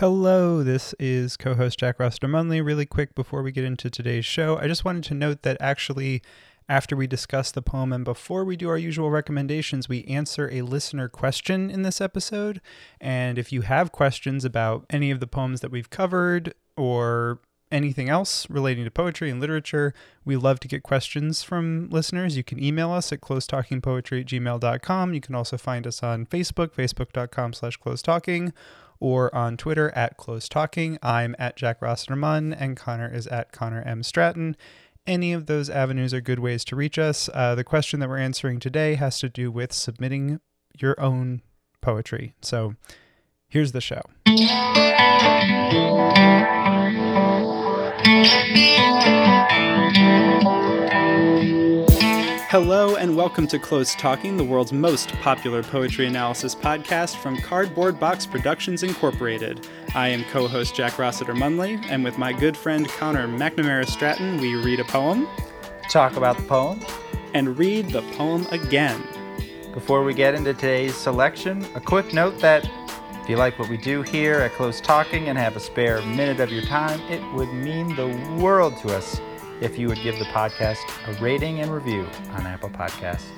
Hello, this is co host Jack Rossiter Munley. Really quick before we get into today's show, I just wanted to note that actually, after we discuss the poem and before we do our usual recommendations, we answer a listener question in this episode. And if you have questions about any of the poems that we've covered or anything else relating to poetry and literature, we love to get questions from listeners. You can email us at closetalkingpoetry at gmail.com. You can also find us on Facebook, facebook.com slash closetalking, or on Twitter at closetalking. I'm at Jack Rossiter Munn, and Connor is at Connor M. Stratton. Any of those avenues are good ways to reach us. Uh, the question that we're answering today has to do with submitting your own poetry. So here's the show. Hello, and welcome to Close Talking, the world's most popular poetry analysis podcast from Cardboard Box Productions Incorporated. I am co host Jack Rossiter Munley, and with my good friend Connor McNamara Stratton, we read a poem, talk about the poem, and read the poem again. Before we get into today's selection, a quick note that if you like what we do here at Close Talking and have a spare minute of your time, it would mean the world to us if you would give the podcast a rating and review on Apple Podcasts.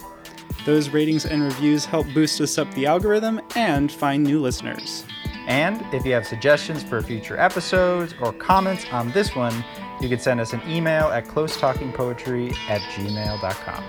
Those ratings and reviews help boost us up the algorithm and find new listeners. And if you have suggestions for future episodes or comments on this one, you can send us an email at closetalkingpoetry at gmail.com.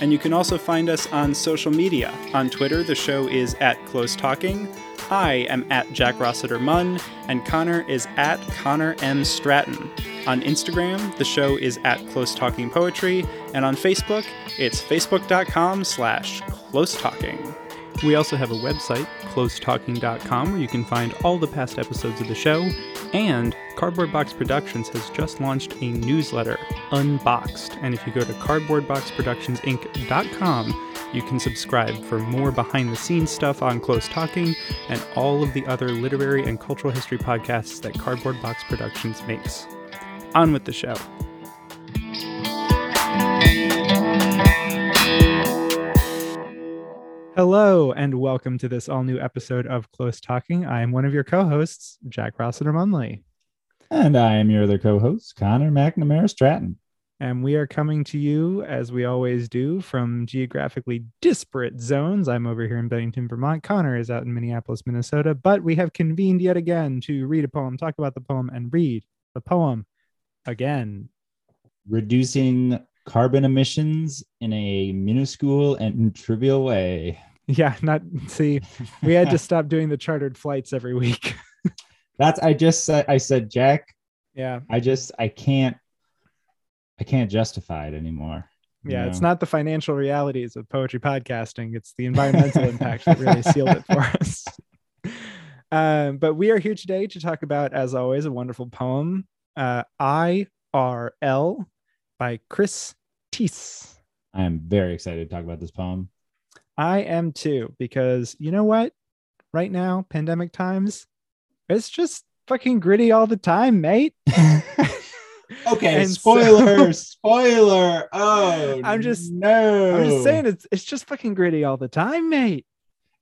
And you can also find us on social media. On Twitter, the show is at Close Talking. I am at Jack Rossiter Munn, and Connor is at Connor M. Stratton. On Instagram, the show is at Close Talking Poetry, and on Facebook, it's facebook.com slash close talking. We also have a website, closetalking.com, where you can find all the past episodes of the show, and Cardboard Box Productions has just launched a newsletter, Unboxed. And if you go to cardboardboxproductionsinc.com, you can subscribe for more behind the scenes stuff on Close Talking and all of the other literary and cultural history podcasts that Cardboard Box Productions makes. On with the show. Hello, and welcome to this all new episode of Close Talking. I am one of your co hosts, Jack Rossiter Munley. And I am your other co host, Connor McNamara Stratton. And we are coming to you, as we always do, from geographically disparate zones. I'm over here in Bennington, Vermont. Connor is out in Minneapolis, Minnesota. But we have convened yet again to read a poem, talk about the poem, and read the poem again. Reducing carbon emissions in a minuscule and trivial way. Yeah, not see, we had to stop doing the chartered flights every week. That's I just said I said, Jack. Yeah. I just I can't I can't justify it anymore. Yeah, know? it's not the financial realities of poetry podcasting, it's the environmental impact that really sealed it for us. Um, but we are here today to talk about, as always, a wonderful poem uh, IRL by Chris Tse. I am very excited to talk about this poem. I am too, because you know what? Right now, pandemic times, it's just fucking gritty all the time, mate. okay, and spoiler, so, spoiler. Oh, I'm just no. I'm just saying it's it's just fucking gritty all the time, mate.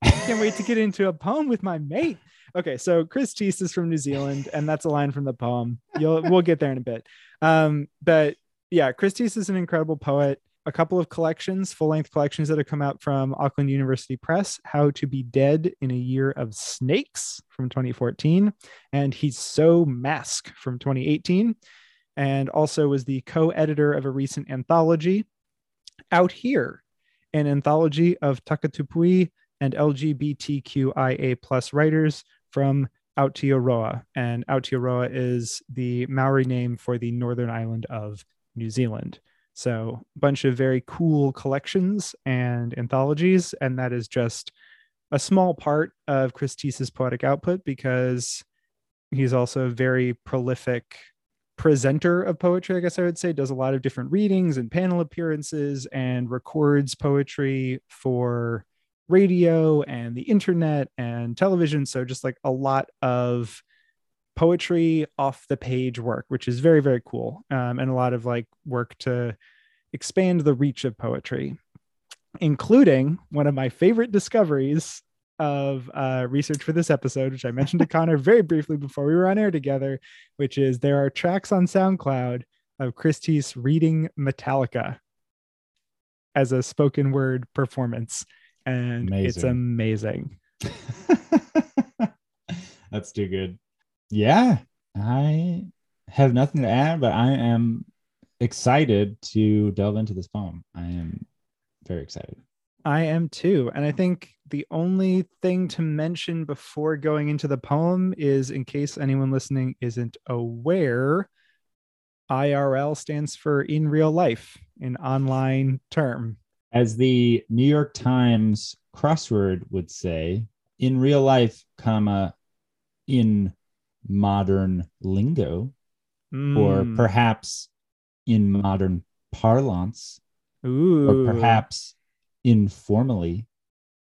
I can't wait to get into a poem with my mate. Okay, so Chris Tse is from New Zealand, and that's a line from the poem. You'll we'll get there in a bit. Um, but yeah, Chris Tse is an incredible poet. A couple of collections, full length collections that have come out from Auckland University Press How to Be Dead in a Year of Snakes from 2014, and He's So MASC from 2018, and also was the co editor of a recent anthology, Out Here, an anthology of Takatāpui and LGBTQIA plus writers from Aotearoa. And Aotearoa is the Maori name for the northern island of New Zealand. So, a bunch of very cool collections and anthologies. And that is just a small part of Chris Tse's poetic output because he's also a very prolific presenter of poetry, I guess I would say, does a lot of different readings and panel appearances and records poetry for radio and the internet and television. So just like a lot of poetry off the page work, which is very, very cool. Um, and a lot of like work to expand the reach of poetry, including one of my favorite discoveries of uh, research for this episode, which I mentioned to Connor very briefly before we were on air together, which is there are tracks on SoundCloud of Chris Tse reading Metallica as a spoken word performance. And it's amazing. That's too good. Yeah, I have nothing to add, but I am excited to delve into this poem. I am very excited. I am too. And I think the only thing to mention before going into the poem is in case anyone listening isn't aware, IRL stands for in real life, an online term. As the New York Times crossword would say, in real life, comma, in modern lingo, mm. or hmm. perhaps in modern parlance, Ooh. or perhaps informally,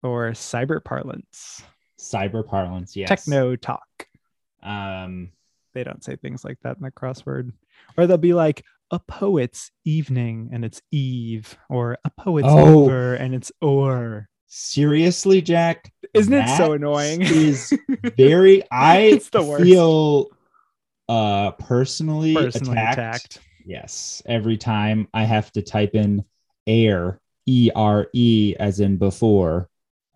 or cyber parlance. Cyber parlance, yes. Techno talk. Um, they don't say things like that in the crossword, or they'll be like a poet's evening and it's eve, or a poet's oh. over and it's or. Seriously, Jack? Isn't it so annoying? Is very. I feel uh personally, personally attacked. attacked. Yes, every time I have to type in air, E R E, as in before,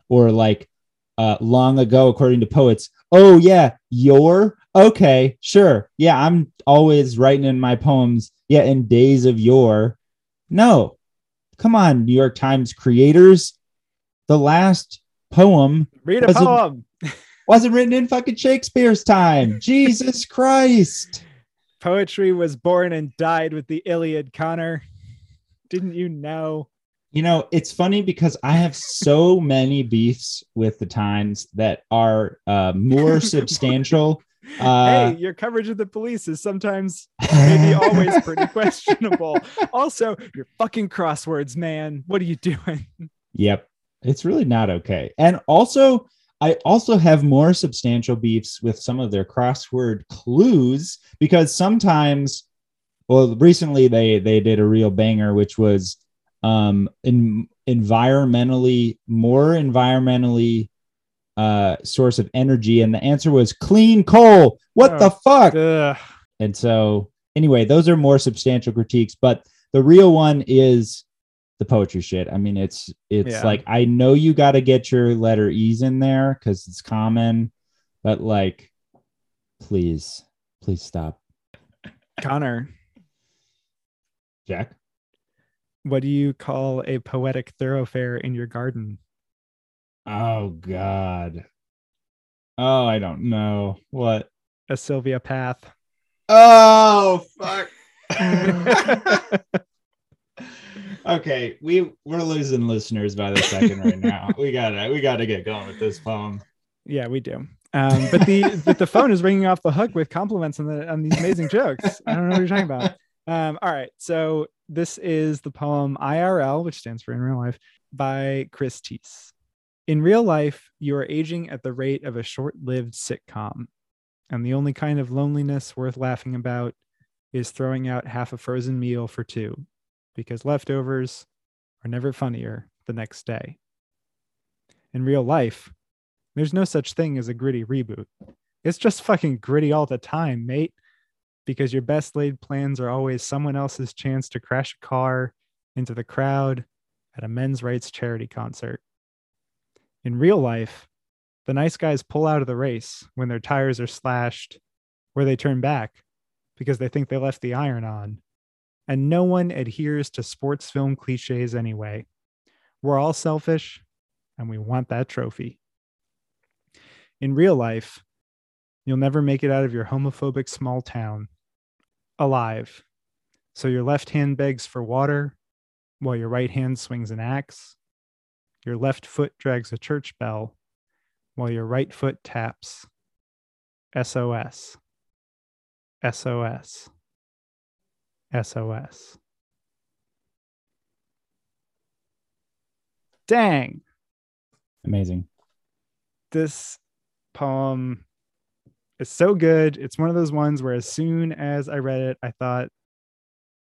or like uh, long ago, according to poets. Oh yeah, your okay, sure, yeah. I'm always writing in my poems. Yeah, in days of yore. No, come on, New York Times creators. The last poem. Read a wasn't, poem. wasn't written in fucking Shakespeare's time. Jesus Christ. Poetry was born and died with the Iliad, Connor. Didn't you know? You know, it's funny because I have so many beefs with the Times that are uh, more substantial. Uh, hey, your coverage of the police is sometimes, maybe always pretty questionable. Also, your fucking crosswords, man. What are you doing? Yep. It's really not okay. And also, I also have more substantial beefs with some of their crossword clues because sometimes, well, recently they they did a real banger, which was um in environmentally more environmentally uh source of energy, and the answer was clean coal. What oh, the fuck? Ugh. And so, anyway, those are more substantial critiques, but the real one is the poetry shit. I mean, it's it's yeah. like I know you got to get your letter E's in there because it's common, but like, please, please stop. Connor, Jack, what do you call a poetic thoroughfare in your garden? Oh God. Oh, I don't know what. A Sylvia path. Oh fuck. okay, we we're losing listeners by the second right now. we gotta we gotta get going with this poem. Yeah, we do. Um, but the but the phone is ringing off the hook with compliments on the on these amazing jokes. I don't know what you're talking about. Um, all right, so this is the poem IRL, which stands for in real life, by Chris Tse. In real life, you are aging at the rate of a short-lived sitcom, and the only kind of loneliness worth laughing about is throwing out half a frozen meal for two because leftovers are never funnier the next day. In real life, there's no such thing as a gritty reboot. It's just fucking gritty all the time, mate, because your best laid plans are always someone else's chance to crash a car into the crowd at a men's rights charity concert. In real life, the nice guys pull out of the race when their tires are slashed, where they turn back because they think they left the iron on and no one adheres to sports film cliches anyway. We're all selfish, and we want that trophy. In real life, you'll never make it out of your homophobic small town alive. So your left hand begs for water while your right hand swings an axe. Your left foot drags a church bell while your right foot taps SOS. SOS. SOS. Dang. Amazing. This poem is so good. It's one of those ones where as soon as I read it, I thought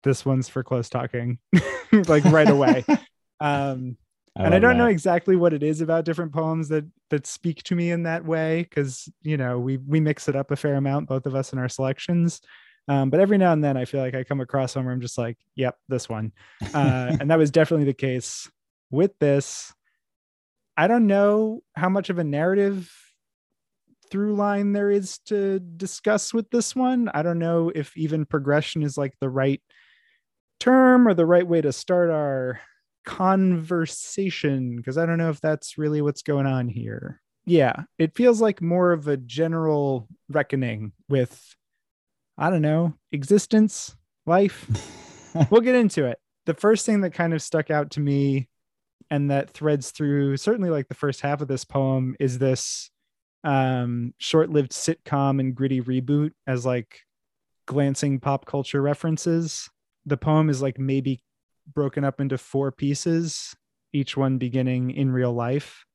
this one's for close talking, like right away. um, and I don't know exactly what it is about different poems that that speak to me in that way because you know we we mix it up a fair amount, both of us in our selections. Um, but every now and then, I feel like I come across one where I'm just like, "Yep, this one," uh, and that was definitely the case with this. I don't know how much of a narrative through line there is to discuss with this one. I don't know if even progression is like the right term or the right way to start our conversation because I don't know if that's really what's going on here. Yeah, it feels like more of a general reckoning with, I don't know, existence, life. we'll get into it. The first thing that kind of stuck out to me and that threads through certainly like the first half of this poem is this um short-lived sitcom and gritty reboot as like glancing pop culture references the poem is like maybe broken up into four pieces each one beginning in real life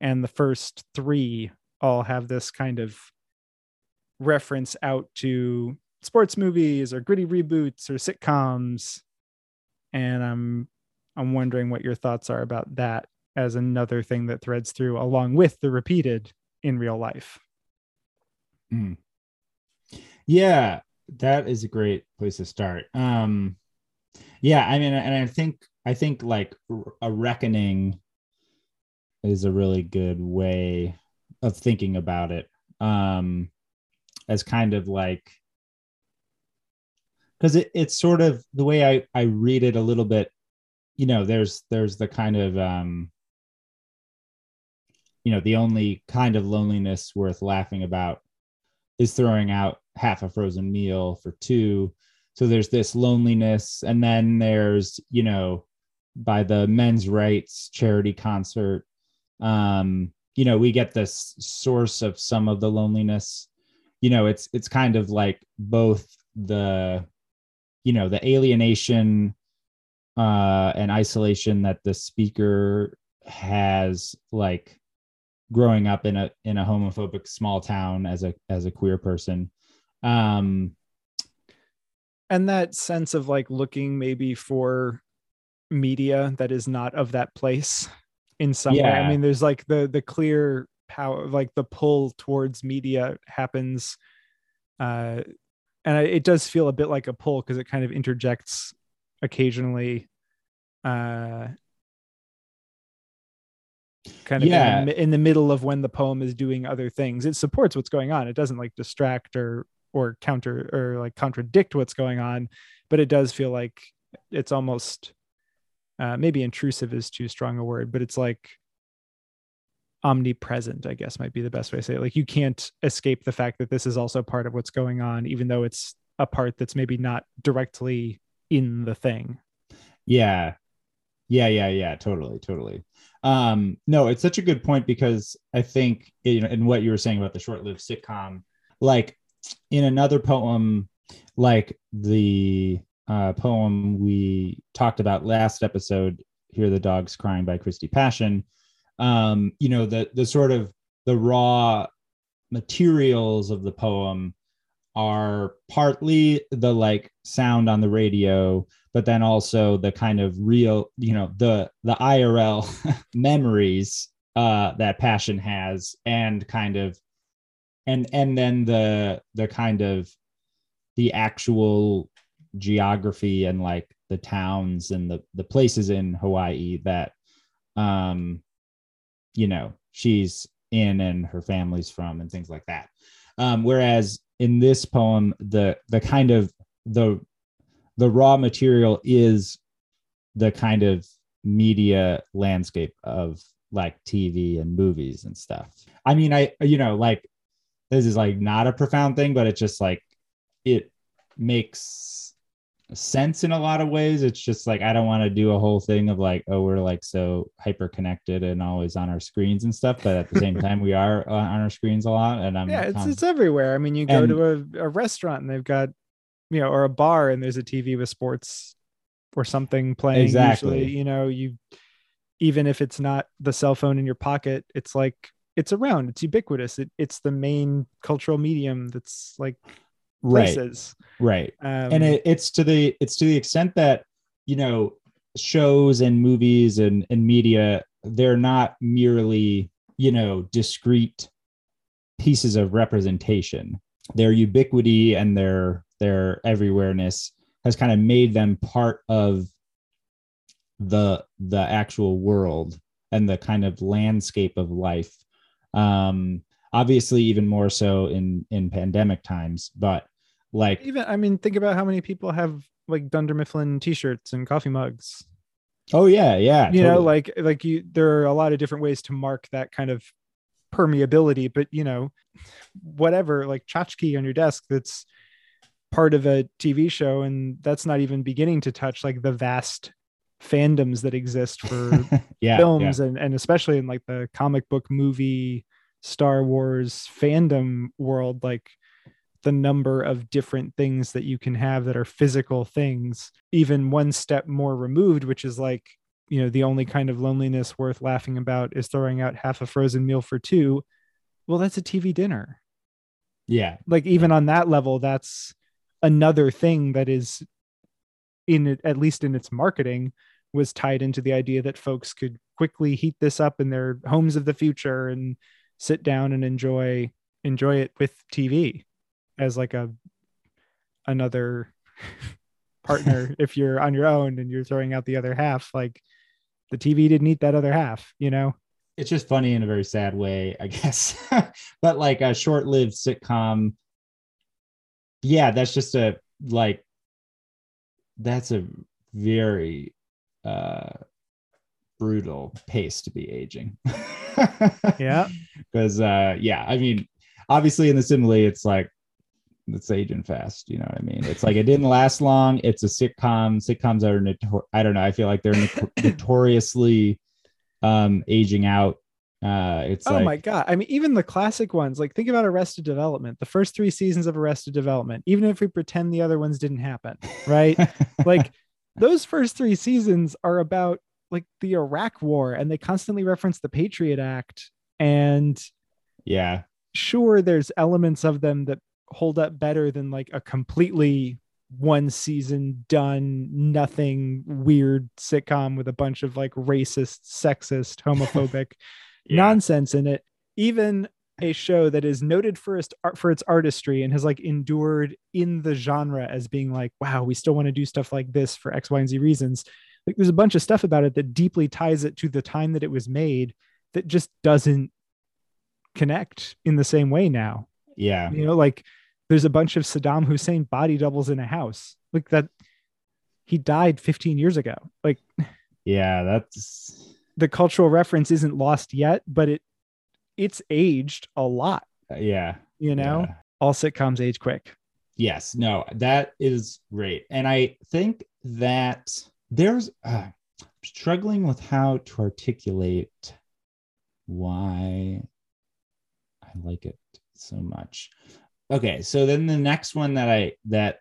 and the first three all have this kind of reference out to sports movies or gritty reboots or sitcoms. And i'm i'm wondering what your thoughts are about that as another thing that threads through along with the repeated in real life. Yeah that is a great place to start. Um yeah i mean and i think i think like a reckoning is a really good way of thinking about it. Um as kind of like because it, it's sort of the way i i read it a little bit you know there's there's the kind of um you know the only kind of loneliness worth laughing about is throwing out half a frozen meal for two. So there's this loneliness and then there's you know by the men's rights charity concert um you know we get this source of some of the loneliness you know it's it's kind of like both the you know the alienation uh and isolation that the speaker has like growing up in a in a homophobic small town as a as a queer person. Um and that sense of like looking maybe for media that is not of that place in some way. I mean there's like the the clear power like the pull towards media happens uh and I, it does feel a bit like a pull because it kind of interjects occasionally uh kind of Yeah. in, in the middle of when the poem is doing other things it supports what's going on it doesn't like distract or or counter or like contradict what's going on but it does feel like it's almost uh, maybe intrusive is too strong a word but it's like omnipresent i guess might be the best way to say it like you can't escape the fact that this is also part of what's going on even though it's a part that's maybe not directly in the thing Yeah. Yeah, yeah, yeah, totally, totally. Um, no, it's such a good point because I think you know, and what you were saying about the short-lived sitcom, like in another poem, like the uh, poem we talked about last episode, "Hear the Dogs Crying" by Christy Passion. Um, you know, the the sort of the raw materials of the poem are partly the like sound on the radio but then also the kind of real you know the the irl memories uh that passion has and kind of and and then the the kind of the actual geography and like the towns and the the places in hawaii that um you know she's in and her family's from and things like that um whereas in this poem the the kind of the the raw material is the kind of media landscape of like TV and movies and stuff. I mean, I you know, like this is like not a profound thing, but it's just like it makes sense in a lot of ways. It's just like I don't want to do a whole thing of like, oh, we're like so hyper connected and always on our screens and stuff, but at the same time, we are on on our screens a lot. And I'm yeah it's, um, it's everywhere i mean you go and- to a, a restaurant and they've got you know or a bar and there's a tv with sports or something playing Exactly. usually you know you even if it's not the cell phone in your pocket it's like it's around it's ubiquitous it, it's the main cultural medium that's like places right. um, and it, it's to the it's to the extent that you know shows and movies and, and media, they're not merely, you know, discrete pieces of representation. Their ubiquity and their their everywhereness has kind of made them part of the the actual world and the kind of landscape of life. Um, obviously, even more so in in pandemic times, but like Even I mean, think about how many people have like Dunder Mifflin t-shirts and coffee mugs. oh yeah, yeah, you know, like like you there are a lot of different ways to mark that kind of permeability, but you know, whatever, like tchotchke on your desk that's part of a TV show, and that's not even beginning to touch like the vast fandoms that exist for yeah, films and and especially in like the comic book movie Star Wars fandom world like the number of different things that you can have that are physical things even one step more removed which is like you know the only kind of loneliness worth laughing about is throwing out half a frozen meal for two. Well that's a TV dinner. Yeah, like even on that level that's another thing that is in it at least in its marketing was tied into the idea that folks could quickly heat this up in their homes of the future and sit down and enjoy enjoy it with TV as like a another partner if you're on your own and you're throwing out the other half like the TV didn't eat that other half you know it's just funny in a very sad way, I guess. but like a short-lived sitcom, yeah, that's just a like that's a very uh brutal pace to be aging. Yeah. Because uh yeah, I mean, obviously in the simile, it's like it's aging fast, you know what I mean? It's like it didn't last long. It's a sitcom. Sitcoms are notor- I don't know, I feel like they're notor- notoriously um aging out. Uh it's oh like my god i mean even the classic ones like think about arrested development the first three seasons of arrested development even if we pretend the other ones didn't happen right like those first three seasons are about like the iraq war and they constantly reference the patriot act and yeah. sure there's elements of them that hold up better than like a completely one season done nothing weird sitcom with a bunch of like racist sexist homophobic Yeah. nonsense in it. Even a show that is noted for its art for its artistry and has like endured in the genre as being like wow we still want to do stuff like this for x y and z reasons. Like there's a bunch of stuff about it that deeply ties it to the time that it was made that just doesn't connect in the same way now Yeah. you know like there's a bunch of saddam hussein body doubles in a house like that he died 15 years ago like Yeah. That's the cultural reference isn't lost yet but it it's aged a lot yeah. you know yeah. all sitcoms age quick Yes, no, that is great. And I think that there's uh, struggling with how to articulate why I like it so much. Okay, so then the next one that I that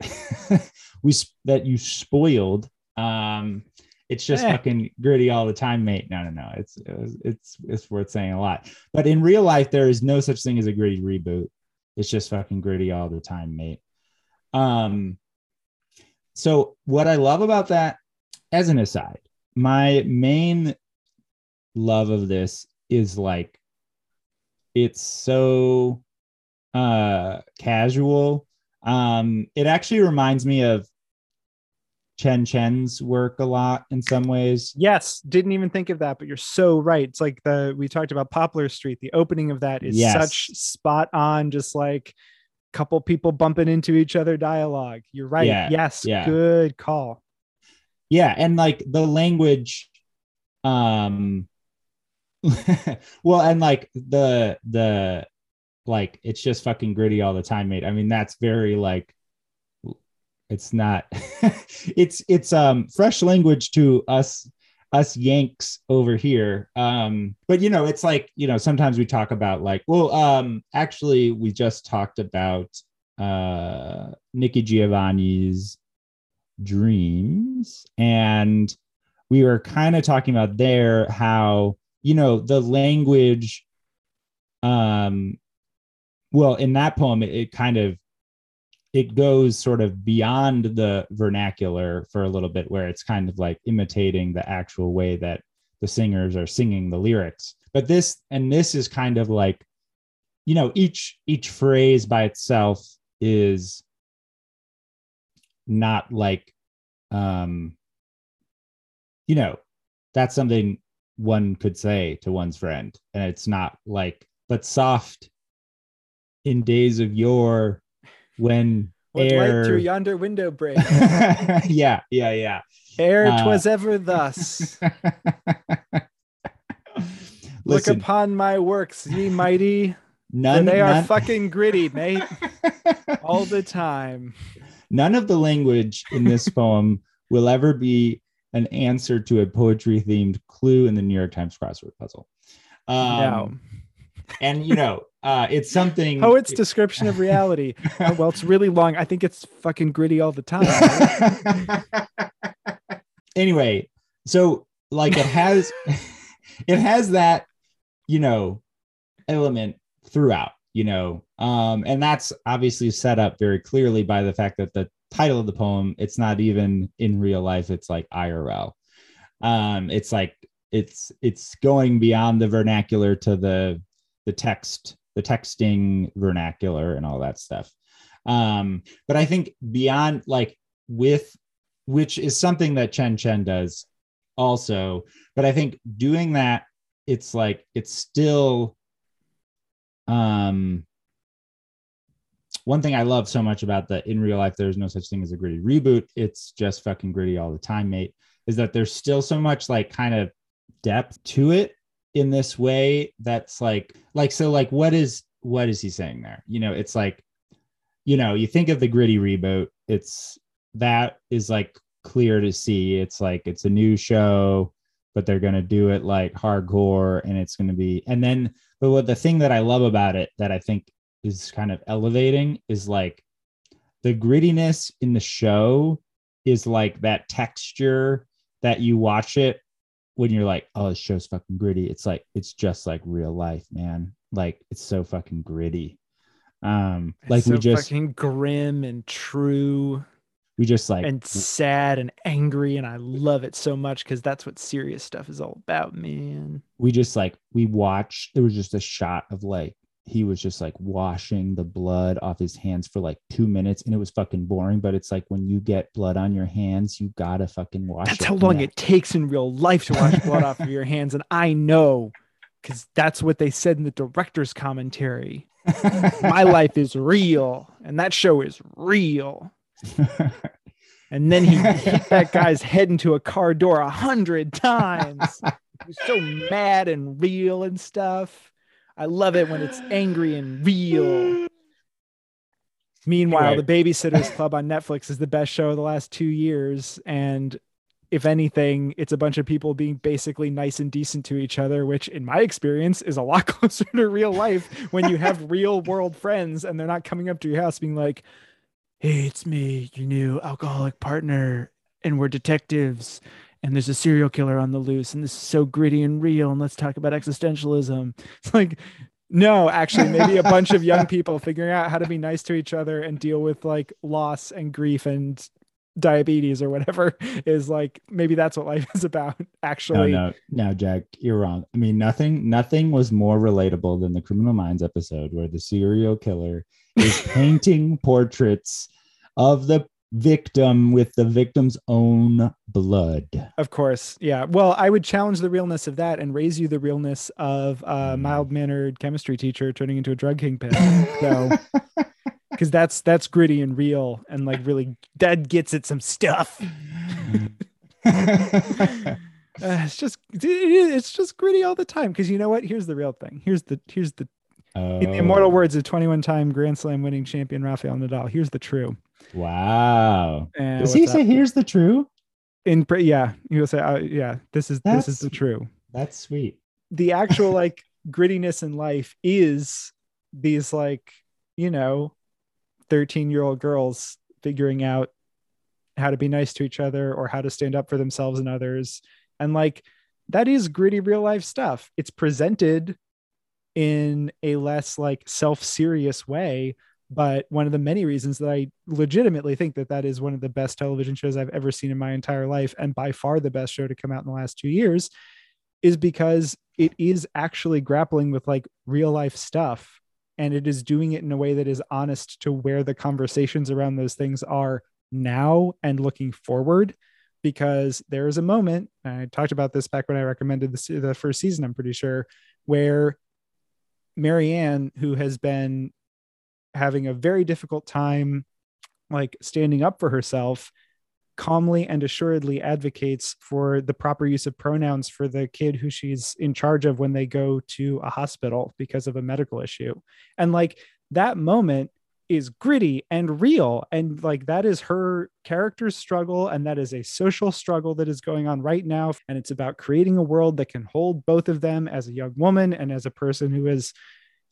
we that you spoiled um it's just Eh. fucking gritty all the time, mate. No, no, no. It's it's it's it's worth saying a lot. But in real life there is no such thing as a gritty reboot. It's just fucking gritty all the time, mate. Um, so what I love about that, as an aside, my main love of this is like it's so uh casual. Um, it actually reminds me of Chen Chen's work a lot in some ways. yes didn't even think of that but you're so right it's like the we talked about poplar street the opening of that is Yes. such spot on just like couple people bumping into each other dialogue you're right Yeah, yes yeah. good call yeah and like the language um well and like the the like it's just fucking gritty all the time mate. I mean that's very like it's not it's it's um fresh language to us us yanks over here. Um but you know it's like you know sometimes we talk about like well um actually we just talked about uh nikki giovanni's dreams and we were kind of talking about there how you know the language um well in that poem it, it kind of it goes sort of beyond the vernacular for a little bit where it's kind of like imitating the actual way that the singers are singing the lyrics. But this and this is kind of like you know each each phrase by itself is not like um you know that's something one could say to one's friend. And it's not like but soft in days of yore when What air light through yonder window break? yeah yeah yeah Ere Uh, 'twas ever thus. Look upon my works, ye mighty, none, they are none, fucking gritty, mate, all the time. none of the language in this poem will ever be an answer to a poetry themed clue in the New York Times crossword puzzle. Um, no. And you know, uh, it's something. Oh, it's description of reality. Oh, well, it's really long. I think it's fucking gritty all the time. anyway, so like it has, it has that, you know, element throughout, you know, um, and that's obviously set up very clearly by the fact that the title of the poem, it's not even in real life, it's like IRL. Um, it's like it's it's going beyond the vernacular to the the text, the texting vernacular and all that stuff. Um, but I think beyond like with which is something that Chen Chen does also. But I think doing that, it's like it's still um one thing I love so much about the in real life, there's no such thing as a gritty reboot. It's just fucking gritty all the time, mate. Is that there's still so much like kind of depth to it in this way that's like like so like what is what is he saying there? You know, it's like you know, you think of the gritty reboot, it's that is like clear to see. It's like it's a new show, but they're going to do it like hardcore and it's going to be and then but what the thing that I love about it that I think is kind of elevating is like the grittiness in the show is like that texture that you watch it when you're like, oh, this show's fucking gritty. It's like it's just like real life, man. Like it's so fucking gritty. Um, like It's we so just fucking grim and true we just like and sad and angry, and I love it so much because that's what serious stuff is all about, man. we just like we watched there was just a shot of like he was just like washing the blood off his hands for like two minutes and it was fucking boring but it's like when you get blood on your hands you gotta fucking wash That's how long that- it takes in real life to wash blood off of your hands, and I know because that's what they said in the director's commentary. My life is real, and that show is real. And then he hit that guy's head into a car door a hundred times. He was so mad and real and stuff. I love it when it's angry and real. Meanwhile, Anyway. The Babysitter's Club on Netflix is the best show of the last two years. And if anything, it's a bunch of people being basically nice and decent to each other, which in my experience is a lot closer to real life when you have real world friends and they're not coming up to your house being like, Hey, it's me, your new alcoholic partner, and we're detectives. And there's a serial killer on the loose, and this is so gritty and real. And let's talk about existentialism. It's like, no, actually, maybe a bunch of young people figuring out how to be nice to each other and deal with like loss and grief and diabetes or whatever is like maybe that's what life is about actually no no no jack you're wrong i mean nothing nothing was more relatable than the criminal minds episode where the serial killer is painting portraits of the victim with the victim's own blood. Of course yeah. Well i would challenge the realness of that and raise you the realness of a Mm. mild-mannered chemistry teacher turning into a drug kingpin so. Because that's that's gritty and real and like really that gets at some stuff. Uh, it's just it's just gritty all the time because you know what? Here's the real thing. Here's the here's the in the immortal Oh, words of 21 time grand slam winning champion rafael nadal here's the true wow. Uh, does he say up? here's the true in yeah he'll say uh, yeah this is this is the true. that's sweet. The actual like grittiness in life is these like you know 13 year old girls figuring out how to be nice to each other or how to stand up for themselves and others. And like that is gritty real life stuff. It's presented in a less like self-serious way but one of the many reasons that I legitimately think that that is one of the best television shows I've ever seen in my entire life, and by far the best show to come out in the last two years, is because it is actually grappling with like real life stuff and it is doing it in a way that is honest to where the conversations around those things are now and looking forward because there is a moment i talked about this back when i recommended the, the first season i'm pretty sure where marianne who has been having a very difficult time like standing up for herself calmly and assuredly advocates for the proper use of pronouns for the kid who she's in charge of when they go to a hospital because of a medical issue. And like that moment is gritty and real. And like that is her character's struggle. And that is a social struggle that is going on right now. And it's about creating a world that can hold both of them as a young woman and as a person who is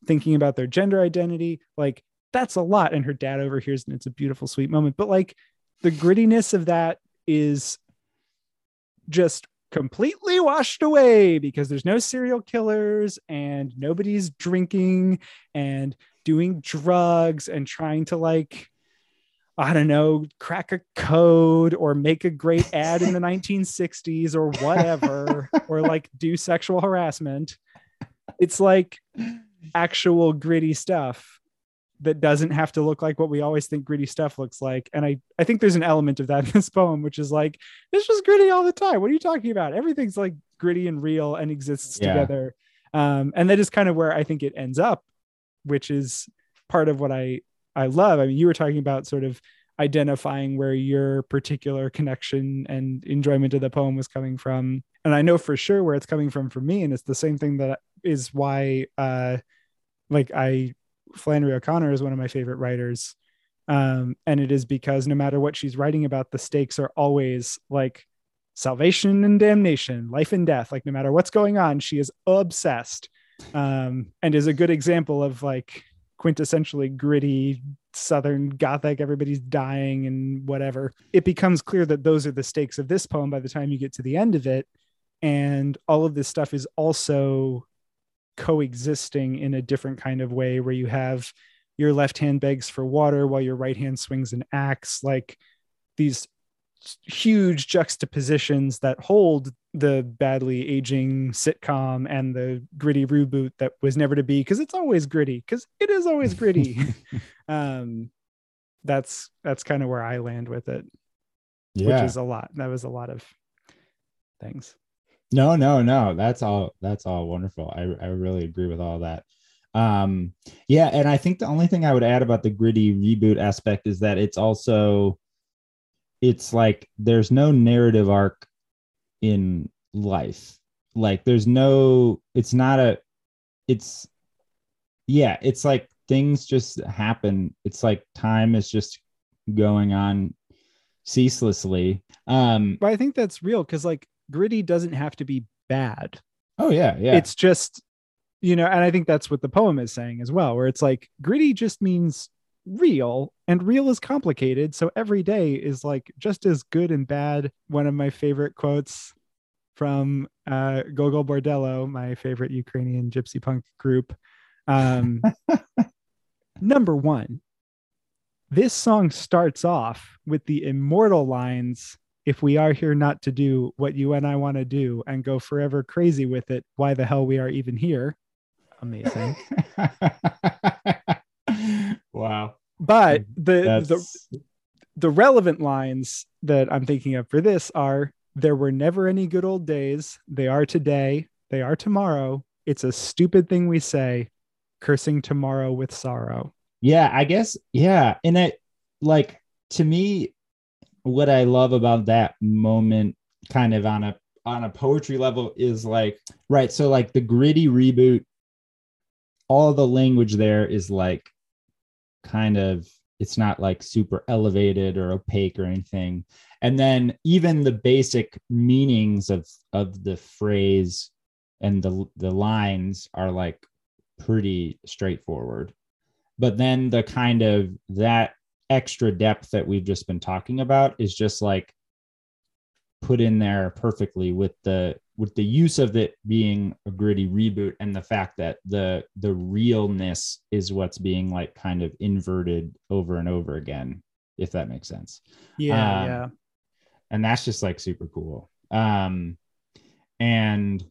thinking about their gender identity. Like that's a lot. And her dad overhears, and it's a beautiful, sweet moment. But like the grittiness of that is just completely washed away because there's no serial killers and nobody's drinking and doing drugs and trying to like I don't know, crack a code or make a great ad in the 1960s or whatever, or like do sexual harassment. It's like actual gritty stuff that doesn't have to look like what we always think gritty stuff looks like. And I, I think there's an element of that in this poem, which is like, it's just gritty all the time. What are you talking about? Everything's like gritty and real and exists yeah. together. Um, and that is kind of where I think it ends up, which is part of what I, I love. I mean, you were talking about sort of identifying where your particular connection and enjoyment of the poem was coming from. And I know for sure where it's coming from for me. And it's the same thing that is why, uh, like I Flannery O'Connor is one of my favorite writers. Um, and it is because no matter what she's writing about, the stakes are always like salvation and damnation, life and death. Like no matter what's going on, she is obsessed. Um, and is a good example of like quintessentially gritty southern gothic everybody's dying and whatever it becomes clear that those are the stakes of this poem by the time you get to the end of it and all of this stuff is also coexisting in a different kind of way where you have your left hand begs for water while your right hand swings an axe like these huge juxtapositions that hold the badly aging sitcom and the gritty reboot that was never to be because it's always gritty because it is always gritty um that's that's kind of where i land with it yeah. which is a lot that was a lot of things no, no, no. That's all. That's all wonderful. I I really agree with all that. Um, yeah, and I think the only thing I would add about the gritty reboot aspect is that it's also, it's like there's no narrative arc in life. Like there's no. It's not a. It's, yeah. It's like things just happen. It's like time is just going on ceaselessly. Um, but I think that's real because like gritty doesn't have to be bad. Oh yeah, yeah. It's just you know, and I think that's what the poem is saying as well, where it's like gritty just means real and real is complicated. So every day is like just as good and bad. One of my favorite quotes from uh, Gogol Bordello, my favorite Ukrainian gypsy punk group. Um, number one, this song starts off with the immortal lines if we are here not to do what you and I want to do and go forever crazy with it, why the hell we are even here? Amazing. wow. But mm-hmm. the the the relevant lines that I'm thinking of for this are there were never any good old days. They are today. They are tomorrow. It's a stupid thing we say, cursing tomorrow with sorrow. Yeah, I guess. Yeah. And it, like, to me, what I love about that moment, kind of on a on a poetry level, is like right. So like the gritty reboot, all the language there is like kind of it's not like super elevated or opaque or anything and then even the basic meanings of of the phrase and the the lines are like pretty straightforward but then the kind of that extra depth that we've just been talking about is just like put in there perfectly with the with the use of it being a gritty reboot and the fact that the the realness is what's being like kind of inverted over and over again if that makes sense Yeah, Um, yeah. and that's just like super cool um and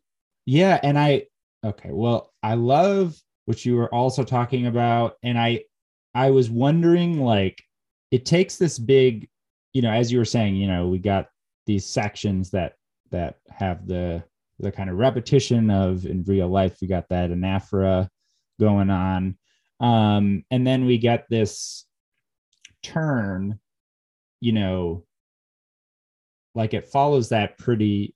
yeah and i okay well i love what you were also talking about and i i was wondering like it takes this big you know as you were saying you know we got these sections that that have the the kind of repetition of in real life we got that anaphora going on. Um and then we get this turn you know like it follows that pretty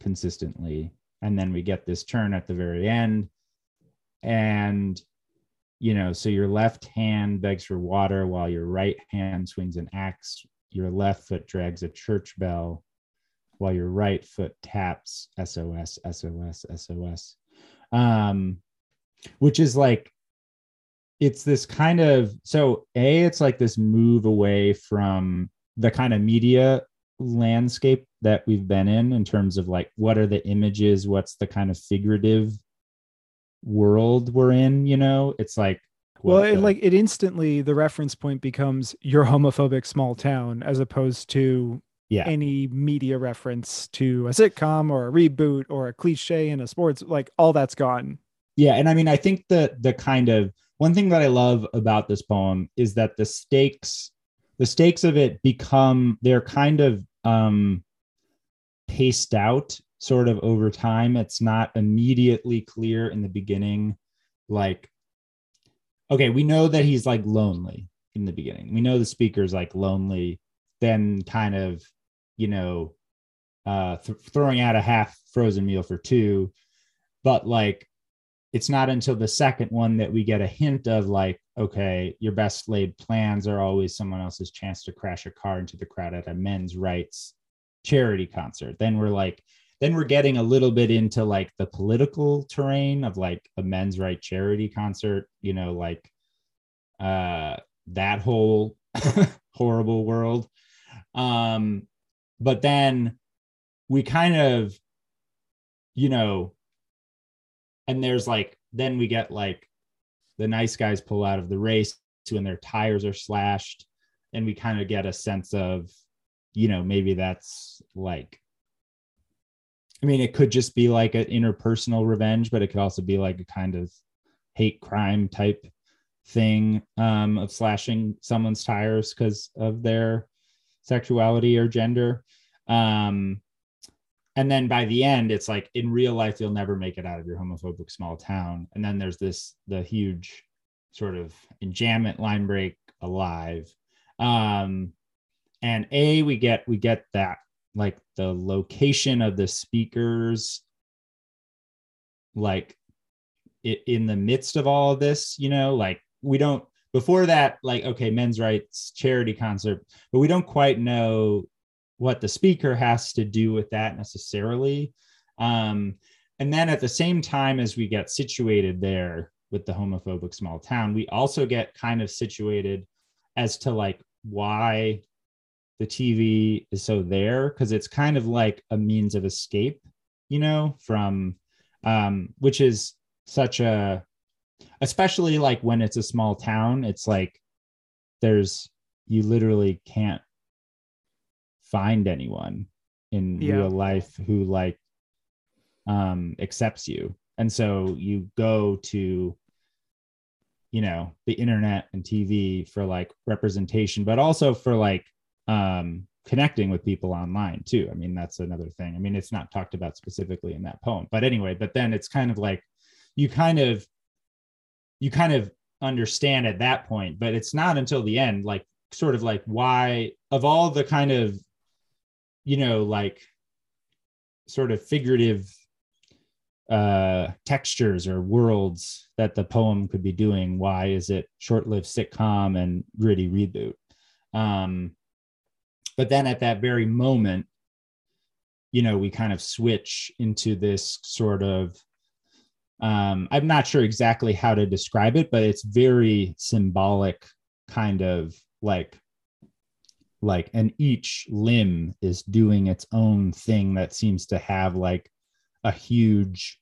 consistently. And then we get this turn at the very end. And you know so your left hand begs for water while your right hand swings an axe. Your left foot drags a church bell while your right foot taps sos sos sos um which is like it's this kind of so a it's like this move away from the kind of media landscape that we've been in in terms of like what are the images? What's the kind of figurative world we're in you know it's like Well, it, like it instantly the reference point becomes your homophobic small town as opposed to yeah any media reference to a sitcom or a reboot or a cliche in a sports like all that's gone. yeah and i mean i think the the kind of one thing that i love about this poem is that the stakes the stakes of it become they're kind of um paced out sort of over time it's not immediately clear in the beginning like okay we know that he's like lonely in the beginning. We know the speaker's like lonely then kind of you know uh th- throwing out a half frozen meal for two. But like it's not until the second one that we get a hint of like okay your best laid plans are always someone else's chance to crash a car into the crowd at a men's rights charity concert. Then we're like then we're getting a little bit into like the political terrain of like a men's right charity concert you know like uh that whole horrible world. Um but then we kind of you know and there's like then we get like the nice guys pull out of the race when their tires are slashed and we kind of get a sense of you know maybe that's like i mean it could just be like an interpersonal revenge but it could also be like a kind of hate crime type thing um of slashing someone's tires because of their sexuality or gender. Um and then by the end it's like in real life you'll never make it out of your homophobic small town. And then there's this the huge sort of enjambment line break alive. Um and a we get we get that like the location of the speakers like i- in the midst of all of this you know like we don't before that like okay men's rights charity concert but we don't quite know what the speaker has to do with that necessarily. Um and then at the same time as we get situated there with the homophobic small town we also get kind of situated as to like why the tv is so there because it's kind of like a means of escape you know from um which is such a especially like when it's a small town it's like there's you literally can't find anyone in Yeah. real life who like um accepts you and so you go to you know the internet and tv for like representation but also for like um connecting with people online too. I mean that's another thing. I mean it's not talked about specifically in that poem but anyway but then it's kind of like you kind of you kind of understand at that point but it's not until the end like sort of like why of all the kind of you know like sort of figurative uh textures or worlds that the poem could be doing why is it short-lived sitcom and gritty reboot? Um but then at that very moment you know we kind of switch into this sort of um i'm not sure exactly how to describe it but it's very symbolic kind of like like and each limb is doing its own thing that seems to have like a huge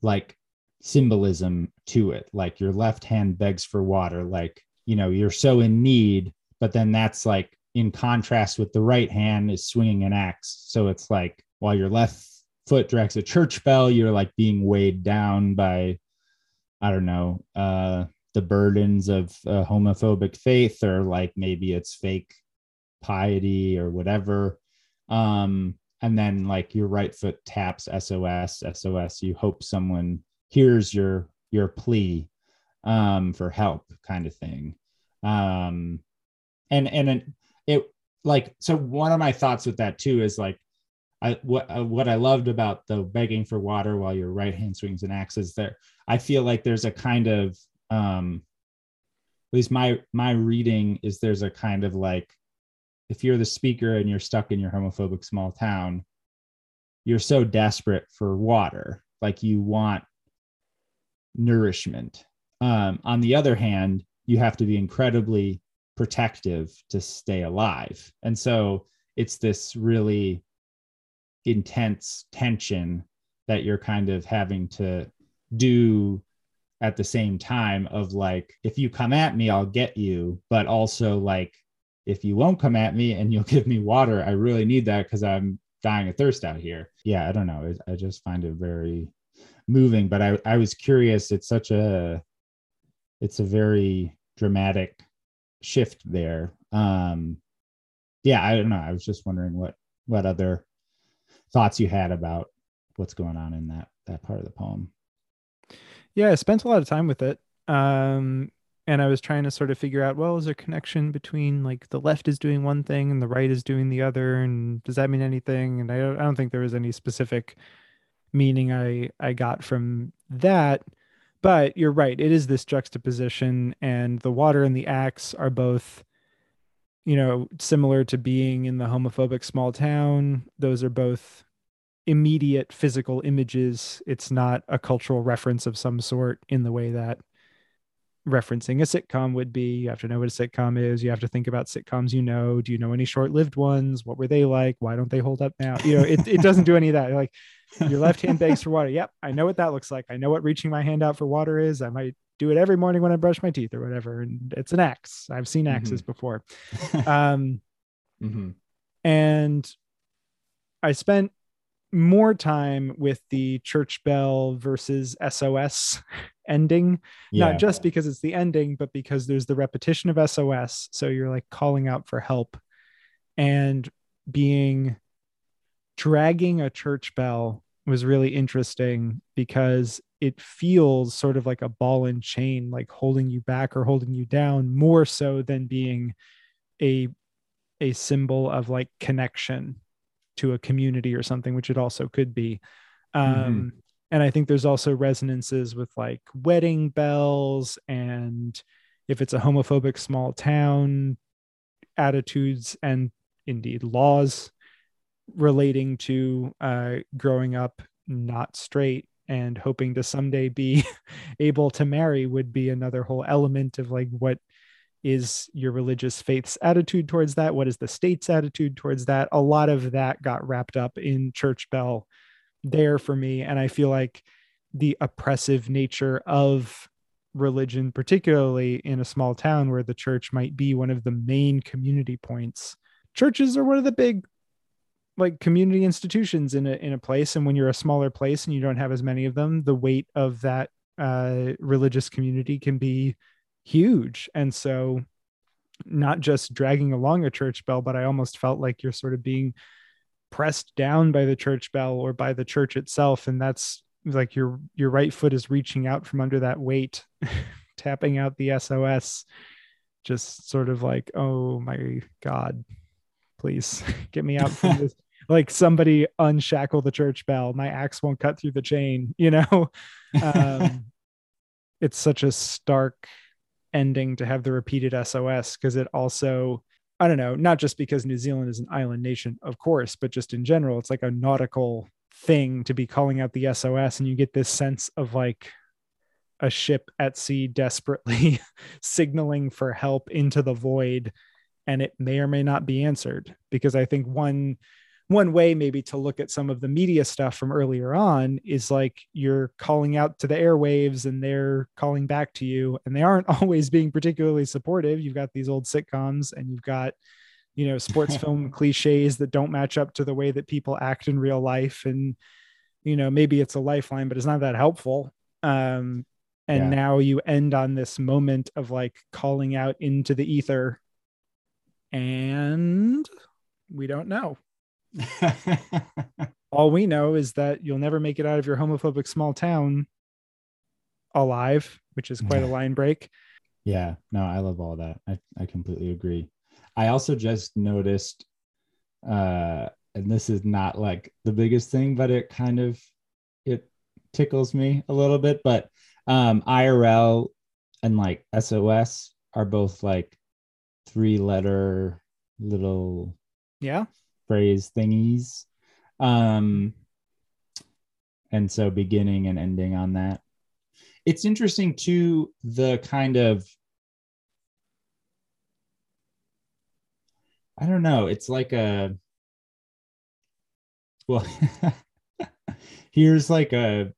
like symbolism to it. Like your left hand begs for water like you know you're so in need but then that's like in contrast with the right hand is swinging an axe. So it's like while your left foot directs a church bell you're like being weighed down by i don't know uh the burdens of homophobic faith or like maybe it's fake piety or whatever. Um and then like your right foot taps sos sos you hope someone hears your your plea um for help kind of thing. Um and and it, like so one of my thoughts with that too is like I what uh, what I loved about the begging for water while your right hand swings an axe is there. I feel like there's a kind of um, at least my my reading is there's a kind of like if you're the speaker and you're stuck in your homophobic small town, you're so desperate for water, like you want nourishment. Um, on the other hand, you have to be incredibly protective to stay alive. And so it's this really intense tension that you're kind of having to do at the same time of like if you come at me I'll get you but also like if you won't come at me and you'll give me water I really need that cuz I'm dying of thirst out here. Yeah, I don't know. I just find it very moving. But I, I was curious. It's such a, it's a very dramatic shift there. Um, yeah, I don't know. I was just wondering what what other thoughts you had about what's going on in that that part of the poem. Yeah, I spent a lot of time with it. Um, and I was trying to sort of figure out, well, is there a connection between like the left is doing one thing and the right is doing the other, and does that mean anything? And I don't, I don't think there was any specific meaning I I got from that. But you're right, it is this juxtaposition, and the water and the axe are both, you know, similar to being in the homophobic small town. Those are both immediate physical images. It's not a cultural reference of some sort in the way that referencing a sitcom would be. You have to know what a sitcom is. You have to think about sitcoms you know. Do you know any short-lived ones? What were they like? Why don't they hold up now? You know, it, it doesn't do any of that. Like your left hand begs for water. Yep, I know what that looks like. I know what reaching my hand out for water is. I might do it every morning when I brush my teeth or whatever. And it's an axe. I've seen axes mm-hmm. before. Um, mm-hmm. And I spent more time with the church bell versus SOS ending, yeah. not just because it's the ending, but because there's the repetition of SOS. So you're like calling out for help and being dragging a church bell was really interesting because it feels sort of like a ball and chain, like holding you back or holding you down more so than being a a symbol of like connection to a community or something, which it also could be. Mm-hmm. Um, mm-hmm. And I think there's also resonances with like wedding bells and if it's a homophobic small town, attitudes and indeed laws relating to uh, growing up not straight and hoping to someday be able to marry would be another whole element of like what is your religious faith's attitude towards that? What is the state's attitude towards that? A lot of that got wrapped up in church bell there for me and i feel like the oppressive nature of religion particularly in a small town where the church might be one of the main community points. Churches are one of the big like community institutions in a in a place and when you're a smaller place and you don't have as many of them the weight of that uh religious community can be huge. And so not just dragging along a church bell but i almost felt like you're sort of being pressed down by the church bell or by the church itself and that's like your your right foot is reaching out from under that weight tapping out the sos just sort of like oh my god please get me out from this like somebody unshackle the church bell my axe won't cut through the chain you know um, it's such a stark ending to have the repeated sos because it also I don't know, not just because New Zealand is an island nation, of course, but just in general, it's like a nautical thing to be calling out the SOS. And you get this sense of like a ship at sea desperately signaling for help into the void. And it may or may not be answered. Because I think one one way maybe to look at some of the media stuff from earlier on is like you're calling out to the airwaves and they're calling back to you and they aren't always being particularly supportive. You've got these old sitcoms and you've got you know sports film cliches that don't match up to the way that people act in real life. And you know maybe it's a lifeline but it's not that helpful. Um and Yeah. now you end on this moment of like calling out into the ether and we don't know all we know is that you'll never make it out of your homophobic small town alive which is quite a line break Yeah, no, I love all that. I, I completely agree. I also just noticed, uh, and this is not like the biggest thing, but it kind of it tickles me a little bit. But um, IRL and like SOS are both like three letter little yeah phrase thingies. Um, and so beginning and ending on that. It's interesting too, the kind of I don't know, it's like a well here's like a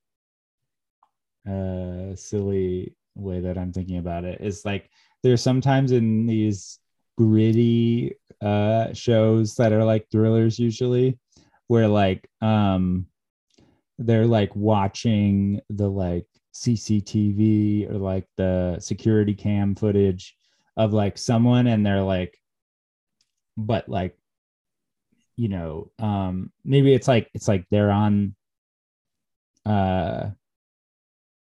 a silly way that I'm thinking about it. it is like there's sometimes in these gritty uh shows that are like thrillers usually where like um they're like watching the like CCTV or like the security cam footage of like someone and they're like but like you know um maybe it's like it's like they're on uh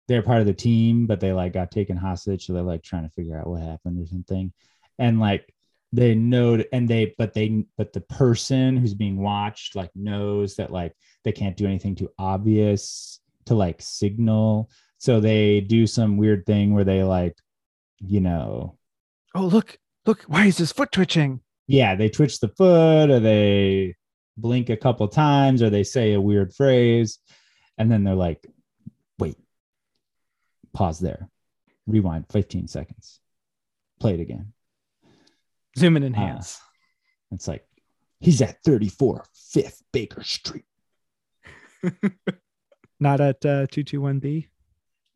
they're part of the team but they like got taken hostage so they're like trying to figure out what happened or something. And like they know and they but they but the person who's being watched like knows that like they can't do anything too obvious to like signal. So they do some weird thing where they like you know oh look look why is his foot twitching? Yeah they twitch the foot or they blink a couple times or they say a weird phrase and then they're like pause there. Rewind 15 seconds. Play it again. Zoom and Ah. enhance it's like he's at 34 5th baker street. Not at uh 221b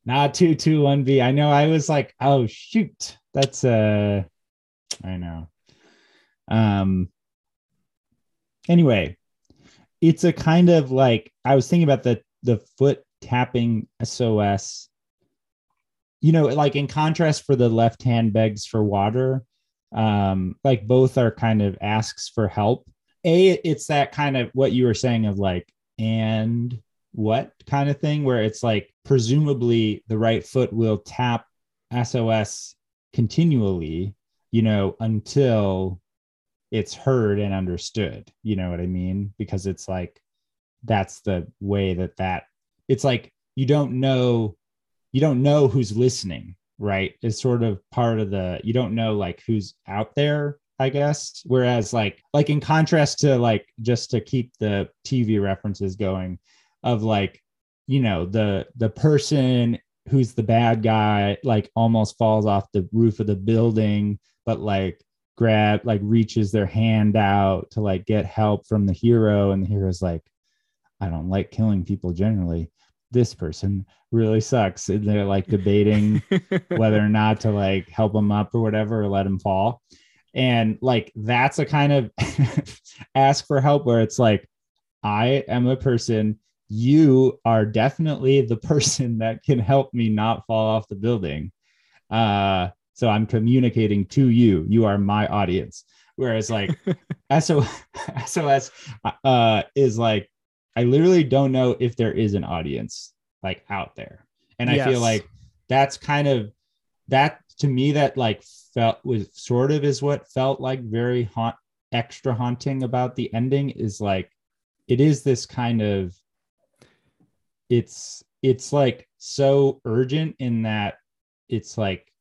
not 221b i know i was like oh shoot. That's uh i know. Um anyway it's a kind of like i was thinking about the the foot tapping sos you know like in contrast for the left hand begs for water um like both are kind of asks for help. A it's that kind of what you were saying of like and what kind of thing where it's like presumably the right foot will tap sos continually you know until it's heard and understood. You know what i mean? Because it's like that's the way that that it's like you don't know you don't know who's listening right? It's sort of part of the you don't know like who's out there i guess. Whereas like like in contrast to like just to keep the tv references going of like you know the the person who's the bad guy like almost falls off the roof of the building but like grab like reaches their hand out to like get help from the hero and the hero's like i don't like killing people generally this person really sucks and they're like debating whether or not to like help them up or whatever or let them fall. And like that's a kind of ask for help where it's like i am a person you are definitely the person that can help me not fall off the building. Uh so i'm communicating to you. You are my audience. Whereas like SO, sos uh is like i literally don't know if there is an audience like out there and i Yes. feel like that's kind of that to me that like felt was sort of is what felt like very haunt extra haunting about the ending is like it is this kind of it's it's like so urgent in that it's like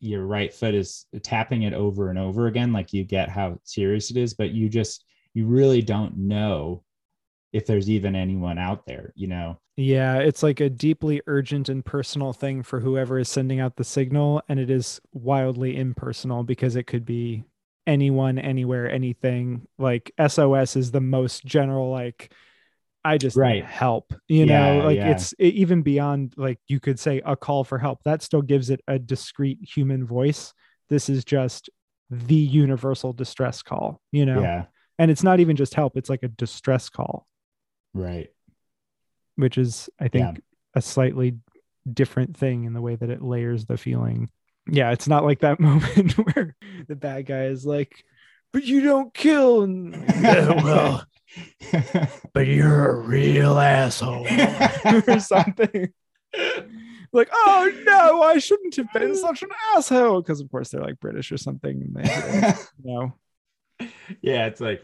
your right foot is tapping it over and over again like you get how serious it is but you just you really don't know if there's even anyone out there you know Yeah, it's like a deeply urgent and personal thing for whoever is sending out the signal, and it is wildly impersonal because it could be anyone, anywhere, anything. Like SOS is the most general, like, I just need Right. help, you Yeah, know, like yeah. it's it, even beyond like you could say a call for help. That still gives it a discrete human voice. This is just the universal distress call, you know, Yeah. and it's not even just help, it's like a distress call, Right. which is, I think, a slightly different thing in the way that it layers the feeling. Yeah, it's not like that moment where the bad guy is like, but you don't kill. And, "Yeah, well, but you're a real asshole or something. like, oh no, I shouldn't have been such an asshole. Because of course they're like British or something. And they, you know, yeah, it's like,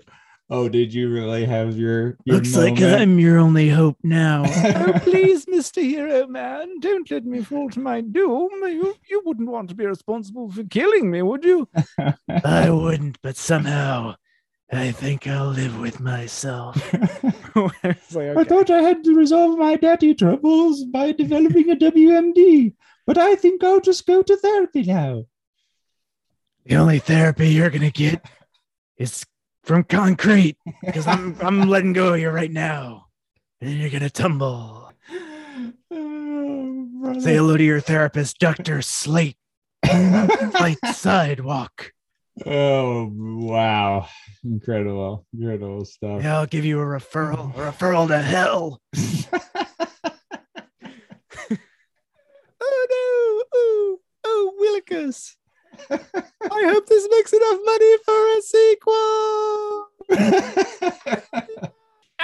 oh, did you really have your, your looks like? I'm your only hope now. oh, please, Mr. Hero Man, don't let me fall to my doom. You, you wouldn't want to be responsible for killing me, would you? I wouldn't, but somehow I think I'll live with myself. It's like, I thought I had to resolve my daddy troubles by developing a WMD, but I think I'll just go to therapy now. the only therapy you're gonna get is from concrete because I'm I'm letting go of you right now, and you're gonna tumble. Oh. Say hello to your therapist, Doctor Slate. Slate Sidewalk. oh wow. Incredible. Incredible stuff. Yeah, I'll give you a referral, a referral to hell. oh no! Oh, oh, Willikers. I hope this makes enough money for a sequel.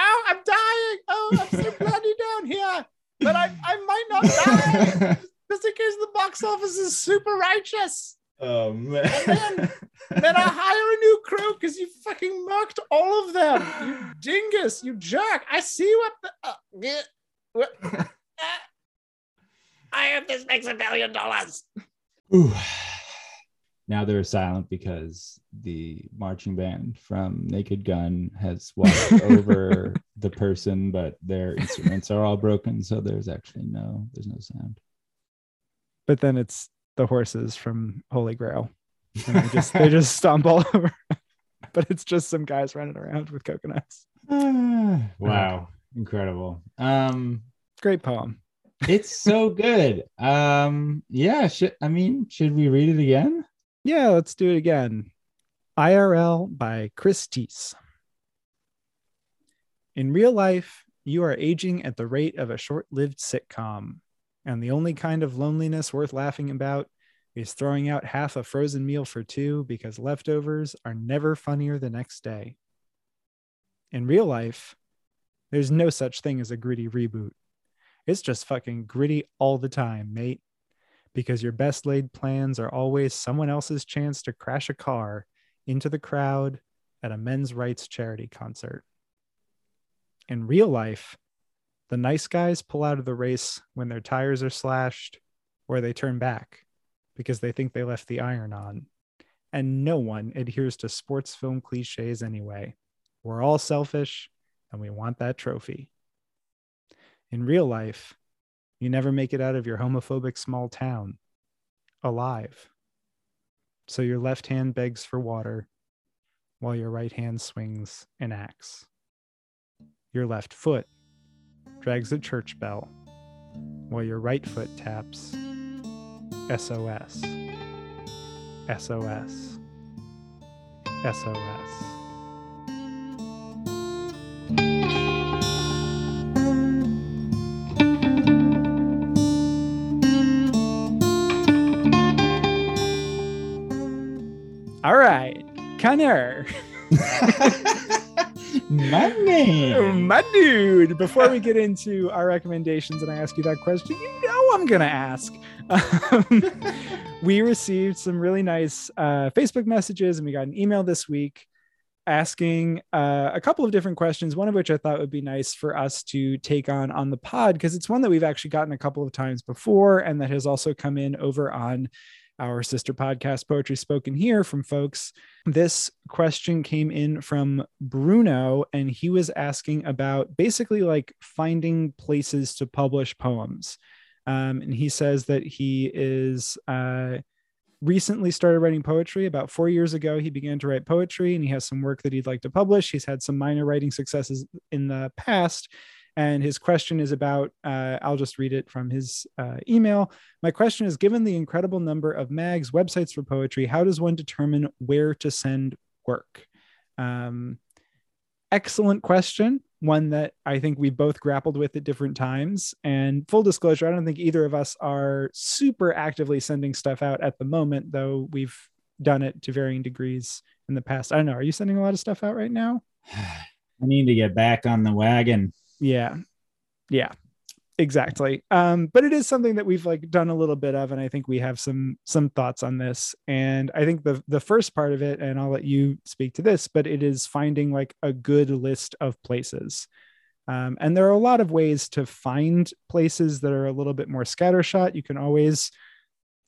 Oh, I'm dying. Oh, I'm so bloody down here. But I, I might not die just in case the box office is super righteous. oh man. And then I hire a new crew because you fucking mocked all of them. You dingus, you jerk. I see what the. Uh, yeah, what- uh, I hope this makes a billion dollars. Ooh. Now they're silent because the marching band from Naked Gun has walked over the person, but their instruments are all broken, so there's actually no there's no sound. But then it's the horses from Holy Grail. And they just they just stumble over. but it's just some guys running around with coconuts. Ah, wow, incredible. Um Great poem. it's so good. Um yeah, should I mean, should we read it again? Yeah, let's do it again. IRL by Chris Tse. In real life, you are aging at the rate of a short lived sitcom, and the only kind of loneliness worth laughing about is throwing out half a frozen meal for two because leftovers are never funnier the next day. In real life, there's no such thing as a gritty reboot. It's just fucking gritty all the time, mate because your best laid plans are always someone else's chance to crash a car into the crowd at a men's rights charity concert. In real life, the nice guys pull out of the race when their tires are slashed or they turn back because they think they left the iron on. And no one adheres to sports film cliches anyway. We're all selfish and we want that trophy. In real life, you never make it out of your homophobic small town alive. So your left hand begs for water while your right hand swings an axe. Your left foot drags a church bell while your right foot taps SOS. SOS. SOS. Connor, My man. my dude. Before we get into our recommendations and I ask you that question, you know I'm gonna ask. Um, we received some really nice uh, Facebook messages and we got an email this week asking uh, a couple of different questions. One of which I thought would be nice for us to take on on the pod because it's one that we've actually gotten a couple of times before and that has also come in over on our sister podcast, Poetry Spoken Here, from folks. This question came in from Bruno, and he was asking about basically like finding places to publish poems. Um, and he says that he is uh, recently started writing poetry. About four years ago, he began to write poetry and he has some work that he'd like to publish. He's had some minor writing successes in the past. And his question is about, uh, I'll just read it from his uh, email. My question is Given the incredible number of mags, websites for poetry, how does one determine where to send work? Um, excellent question one that I think we both grappled with at different times. And full disclosure, I don't think either of us are super actively sending stuff out at the moment, though we've done it to varying degrees in the past. I don't know. Are you sending a lot of stuff out right now? I need to get back on the wagon. Yeah. Yeah. Exactly. Um but it is something that we've like done a little bit of and i think we have some some thoughts on this. And i think the the first part of it and i'll let you speak to this but it is finding like a good list of places. Um, and there are a lot of ways to find places that are a little bit more scattershot. You can always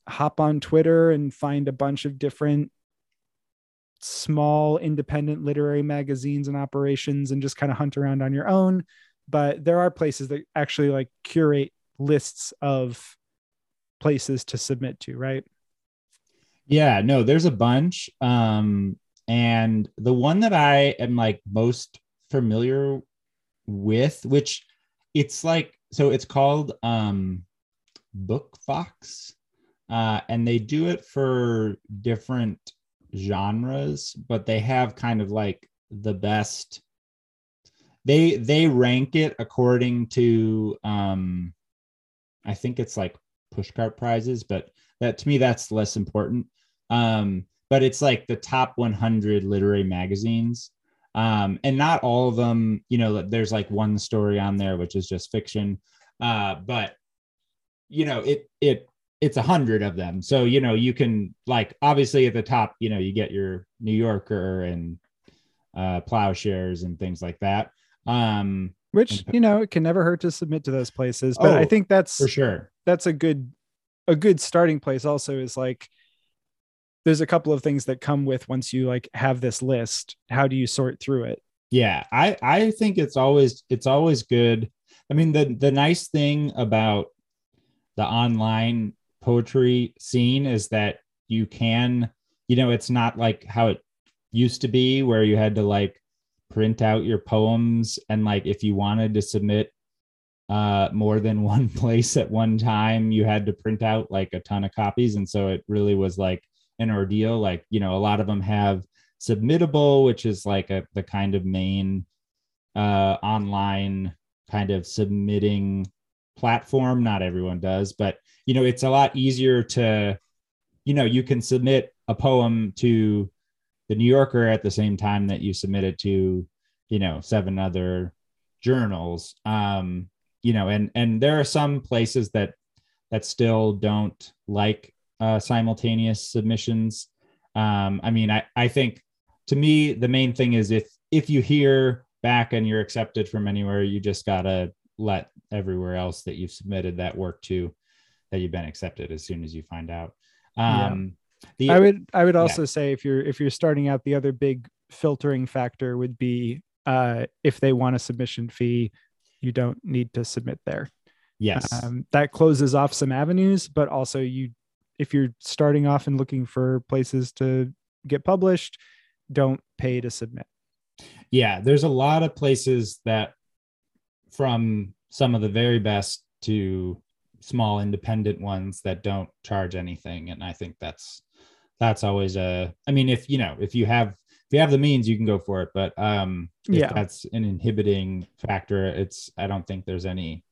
hop on twitter and find a bunch of different small independent literary magazines and operations and just kind of hunt around on your own but there are places that actually like curate lists of places to submit to, right? Yeah, no, there's a bunch. Um, and the one that I am like most familiar with, which it's like, so it's called um, BookFox, uh, and they do it for different genres, but they have kind of like the best they they rank it according to um i think it's like pushcart prizes but that to me that's less important. Um but it's like the top 100 literary magazines. Um and not all of them you know there's like one story on there which is just fiction. Uh but you know it it it's a hundred of them. So you know you can like obviously at the top you know you get your new yorker and uh plowshares and things like that um, which you know it can never hurt to submit to those places, but oh, I think that's for sure. That's a good a good starting place. Also, is like there's a couple of things that come with once you like have this list. How do you sort through it? Yeah, I I think it's always it's always good. I mean the the nice thing about the online poetry scene is that you can you know it's not like how it used to be where you had to like print out your poems and like if you wanted to submit uh more than one place at one time you had to print out like a ton of copies. And so it really was like an ordeal. Like you know a lot of them have submittable which is like a the kind of main uh online kind of submitting platform. Not everyone does but you know it's a lot easier to you know you can submit a poem to the New Yorker at the same time that you submitted to, you know, seven other journals. Um, you know, and and there are some places that that still don't like uh, simultaneous submissions. Um, I mean, I I think to me the main thing is if if you hear back and you're accepted from anywhere, you just gotta let everywhere else that you've submitted that work to that you've been accepted as soon as you find out. Um, the, I would I would also yeah. say if you're if you're starting out, the other big filtering factor would be uh, if they want a submission fee, you don't need to submit there. Yes, um, that closes off some avenues, but also you if you're starting off and looking for places to get published, don't pay to submit. Yeah, there's a lot of places that from some of the very best to small independent ones that don't charge anything. And i think that's that's always a i mean if you know if you have if you have the means you can go for it. But um yeah. that's an inhibiting factor it's i don't think there's any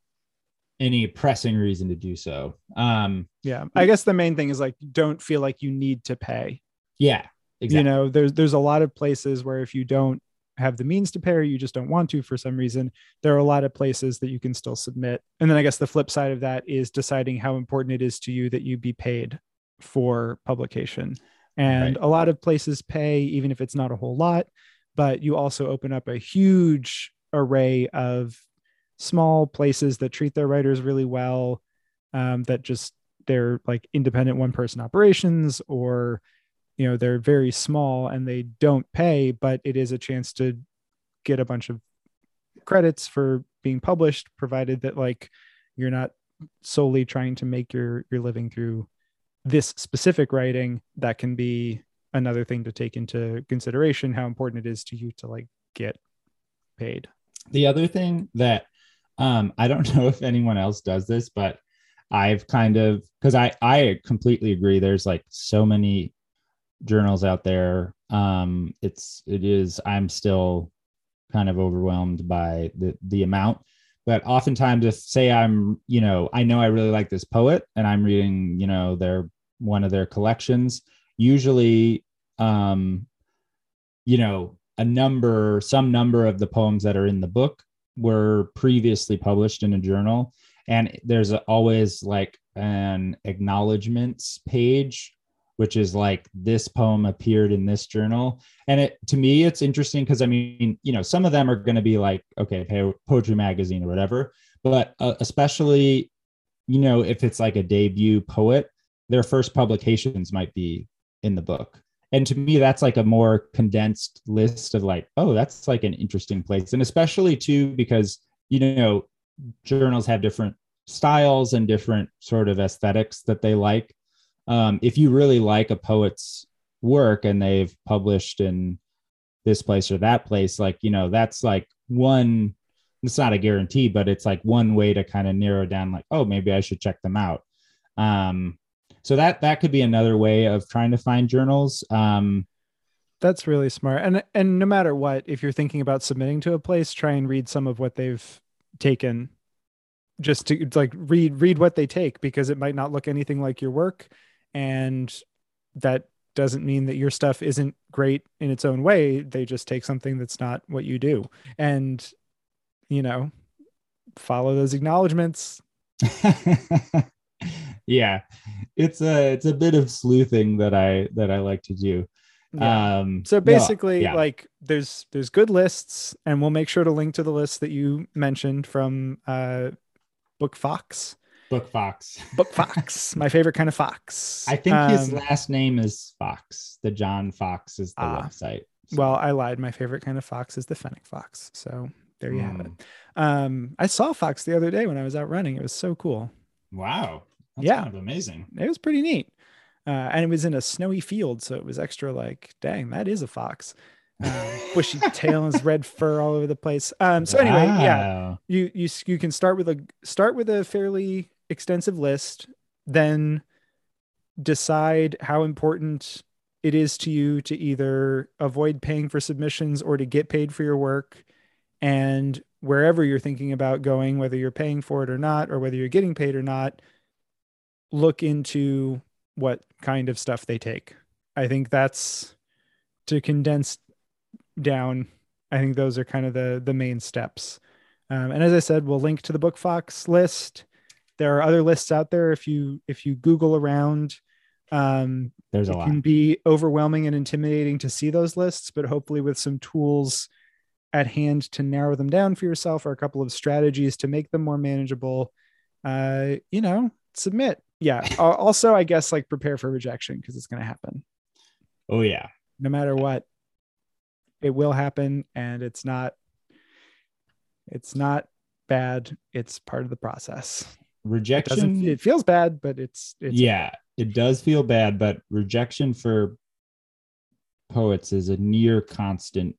any pressing reason to do so. Um yeah. I guess the main thing is like don't feel like you need to pay. Yeah exactly. you know there's there's a lot of places where if you don't have the means to pay or you just don't want to for some reason, there are a lot of places that you can still submit. And then I guess the flip side of that is deciding how important it is to you that you be paid for publication. And right. a lot of places pay, even if it's not a whole lot, but you also open up a huge array of small places that treat their writers really well, um, that just they're like independent one person operations or you know they're very small and they don't pay but it is a chance to get a bunch of credits for being published provided that like you're not solely trying to make your your living through this specific writing, that can be another thing to take into consideration how important it is to you to like get paid. The other thing that um, I don't know if anyone else does this, but I've kind of because I I completely agree. There's like so many journals out there. Um, it's it is I'm still kind of overwhelmed by the the amount. But oftentimes, if say I'm you know I know I really like this poet and I'm reading you know their one of their collections, usually um, you know a number some number of the poems that are in the book were previously published in a journal and there's a, always like an acknowledgments page which is like this poem appeared in this journal. And it to me it's interesting because i mean you know some of them are going to be like okay poetry magazine or whatever. But uh, especially you know if it's like a debut poet their first publications might be in the book. And to me that's like a more condensed list of like oh that's like an interesting place. And especially too because you know journals have different styles and different sort of aesthetics that they like. Um, if you really like a poet's work and they've published in this place or that place, like, you know, that's like one, it's not a guarantee, but it's like one way to kind of narrow down, like, oh, maybe I should check them out. Um, so that that could be another way of trying to find journals. Um, that's really smart. And and no matter what, if you're thinking about submitting to a place, try and read some of what they've taken just to like read read what they take because it might not look anything like your work and that doesn't mean that your stuff isn't great in its own way they just take something that's not what you do and you know follow those acknowledgments yeah it's a it's a bit of sleuthing that i that i like to do yeah. um so basically no, yeah. like there's there's good lists and we'll make sure to link to the list that you mentioned from uh Book Fox. Book Fox. Book Fox. my favorite kind of fox. I think um, his last name is Fox. The John Fox is the uh, website. So. Well, I lied. My favorite kind of fox is the fennec fox. So there you mm. have it. Hmm. Um, I saw fox the other day when I was out running. It was so cool. Wow. That's yeah. Kind of amazing. It was pretty neat. Uh, and it was in a snowy field, so it was extra like, dang, that is a fox. Um, bushy tail and his red fur all over the place. Um, so anyway, wow. yeah, you you you can start with a start with a fairly extensive list, then decide how important it is to you to either avoid paying for submissions or to get paid for your work, and wherever you're thinking about going, whether you're paying for it or not, or whether you're getting paid or not, look into what kind of stuff they take. I think that's to condense down. I think those are kind of the the main steps. Um, and as I said, we'll link to the Book Fox list. There are other lists out there. If you if you Google around, um, there's a it lot. Can be overwhelming and intimidating to see those lists, but hopefully with some tools at hand to narrow them down for yourself, or a couple of strategies to make them more manageable, uh, you know, submit. Yeah. also, I guess like prepare for rejection because it's going to happen. Oh yeah. No matter what it will happen and it's not it's not bad it's part of the process rejection it, it feels bad but it's, it's yeah it does feel bad but rejection for poets is a near constant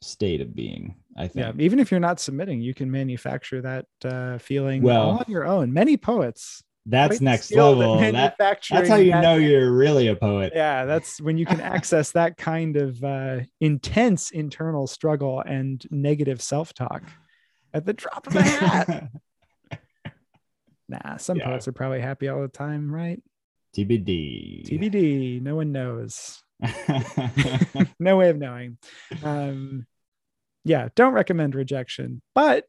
state of being i think yeah even if you're not submitting you can manufacture that uh, feeling well on your own many poets that's next level. That, that's how you know you're really a poet. Yeah, that's when you can access that kind of uh, intense internal struggle and negative self-talk at the drop of a hat. nah, some yeah. poets are probably happy all the time, right? TBD. TBD. No one knows. no way of knowing. Um, yeah, don't recommend rejection, but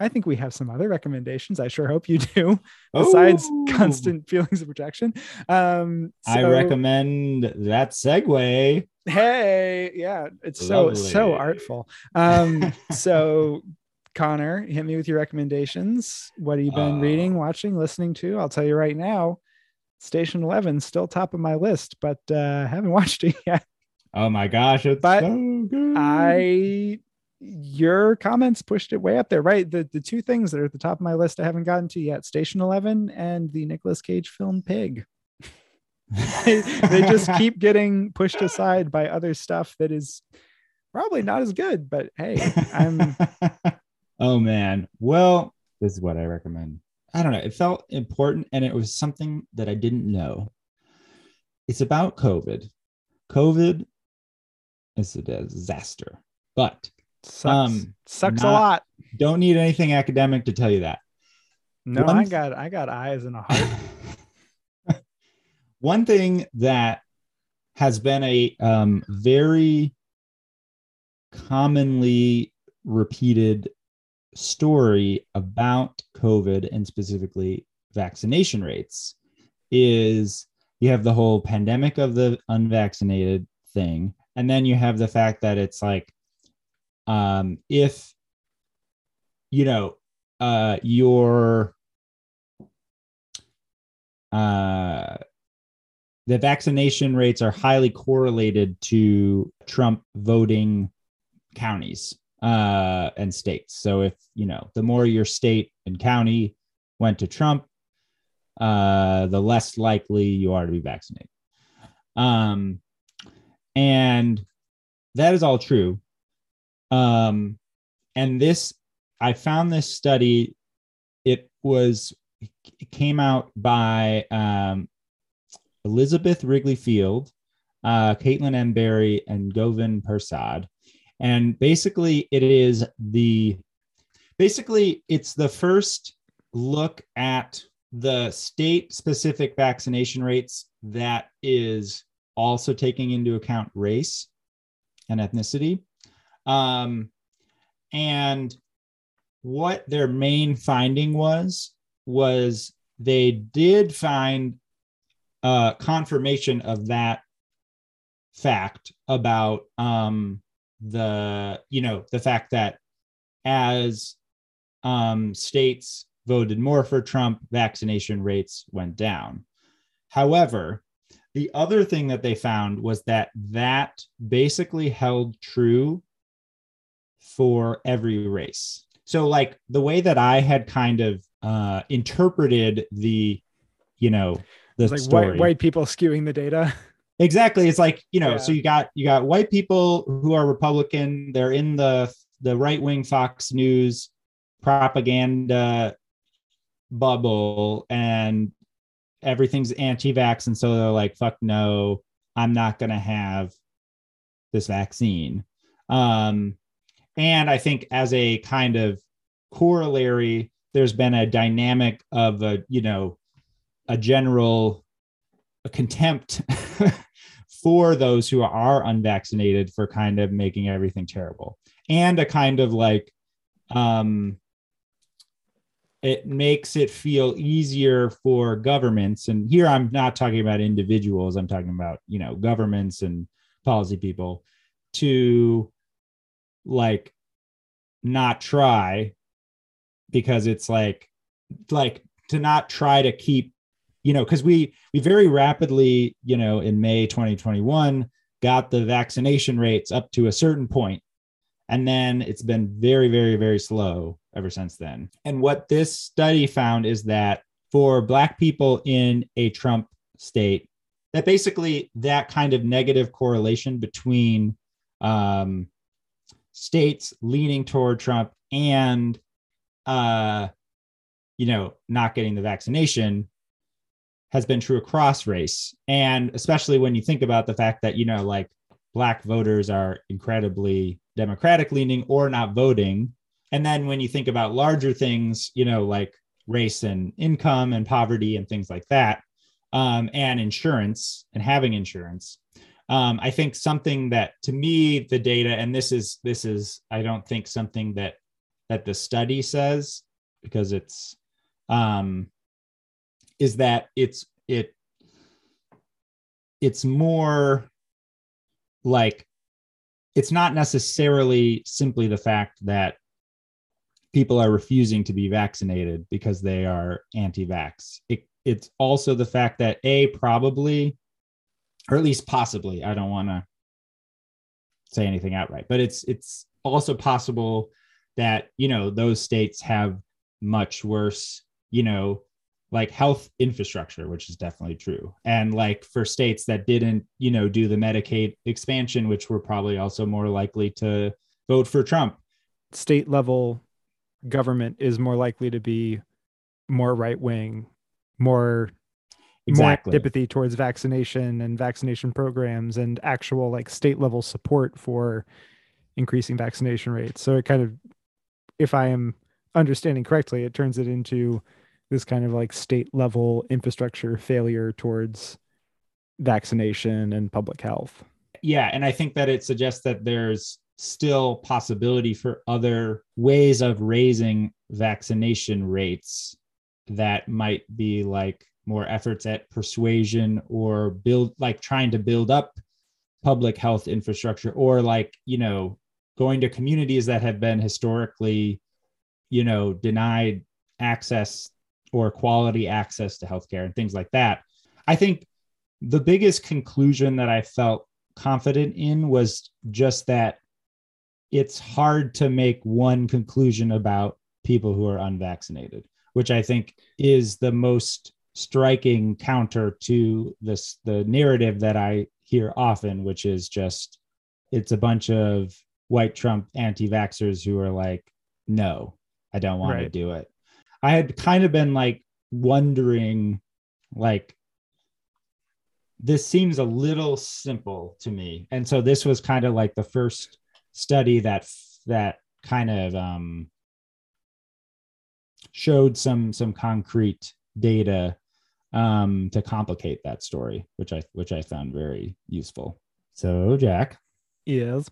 I think we have some other recommendations. I sure hope you do, besides Ooh. constant feelings of rejection. Um, so, I recommend that segue. Hey, yeah, it's Lovely. so so artful. Um, so Connor, hit me with your recommendations. What have you been uh, reading, watching, listening to? I'll tell you right now, Station Eleven still top of my list, but uh, haven't watched it yet. Oh my gosh, it's but so good. I your comments pushed it way up there, right? The the two things that are at the top of my list I haven't gotten to yet: Station Eleven and the Nicolas Cage film Pig. they, they just keep getting pushed aside by other stuff that is probably not as good. But hey, I'm oh man. Well, this is what I recommend. I don't know. It felt important and it was something that I didn't know. It's about COVID. COVID is a disaster, but sucks, Um, sucks a lot. don't need anything academic to tell you that. No, one I got I got eyes and a heart. One thing that has been a um, very commonly repeated story about COVID and specifically vaccination rates is you have the whole pandemic of the unvaccinated thing. And then you have the fact that it's like, um, if, you know, uh, your, uh, the vaccination rates are highly correlated to Trump voting counties uh, and states. So if you know, the more your state and county went to Trump, uh, the less likely you are to be vaccinated. Um, and that is all true. Um, and this, I found this study. It was it came out by um, Elizabeth Wrigley Field, uh, Kaitlyn M. Berry, and Govind Persad. And basically, it is the basically it's the first look at the state specific vaccination rates that is also taking into account race and ethnicity. Um, and what their main finding was was they did find uh, confirmation of that fact about um, the you know the fact that as um, states voted more for Trump, vaccination rates went down. However, the other thing that they found was that that basically held true for every race. So, like the way that I had kind of uh, interpreted the, you know, the like story. white, white people skewing the data. Exactly. It's like, you know, Yeah. so you got you got white people who are Republican, they're in the the right-wing Fox News propaganda bubble and everything's anti-vax and so they're like fuck no, I'm not going to have this vaccine. Um and I think as a kind of corollary there's been a dynamic of a, you know, a general a contempt for those who are unvaccinated for kind of making everything terrible. And a kind of like um it makes it feel easier for governments. And here i'm not talking about individuals i'm talking about you know governments and policy people to like not try because it's like like to not try to keep you know because we we very rapidly you know in may 2021 got the vaccination rates up to a certain point and then it's been very very very slow ever since then. And what this study found is that for black people in a trump state that basically that kind of negative correlation between um, states leaning toward trump and uh, you know not getting the vaccination has been true across race. And especially when you think about the fact that you know like black voters are incredibly democratic leaning or not voting. And then when you think about larger things you know like race and income and poverty and things like that um, and insurance and having insurance um, i think something that to me the data and this is this is i don't think something that that the study says because it's um is that it's it it's more like it's not necessarily simply the fact that people are refusing to be vaccinated because they are anti-vax. It, it's also the fact that a probably or at least possibly i don't want to say anything outright but it's it's also possible that you know those states have much worse you know like health infrastructure which is definitely true. And like for states that didn't you know do the medicaid expansion which were probably also more likely to vote for trump. State level government is more likely to be more right wing, more exactly. more antipathy towards vaccination and vaccination programs and actual like state level support for increasing vaccination rates. So it kind of, if I am understanding correctly, it turns it into this kind of like state level infrastructure failure towards vaccination and public health. Yeah. And I think that it suggests that there's still possibility for other ways of raising vaccination rates that might be like more efforts at persuasion or build like trying to build up public health infrastructure or like you know going to communities that have been historically you know denied access or quality access to healthcare and things like that i think the biggest conclusion that i felt confident in was just that it's hard to make one conclusion about people who are unvaccinated, which I think is the most striking counter to this the narrative that I hear often, which is just it's a bunch of white Trump anti-vaxxers who are like, no, I don't want right. to do it. I had kind of been like wondering, like, this seems a little simple to me. And so this was kind of like the first study that that kind of um, showed some some concrete data um, to complicate that story, which I which I found very useful. So, Jack, yes,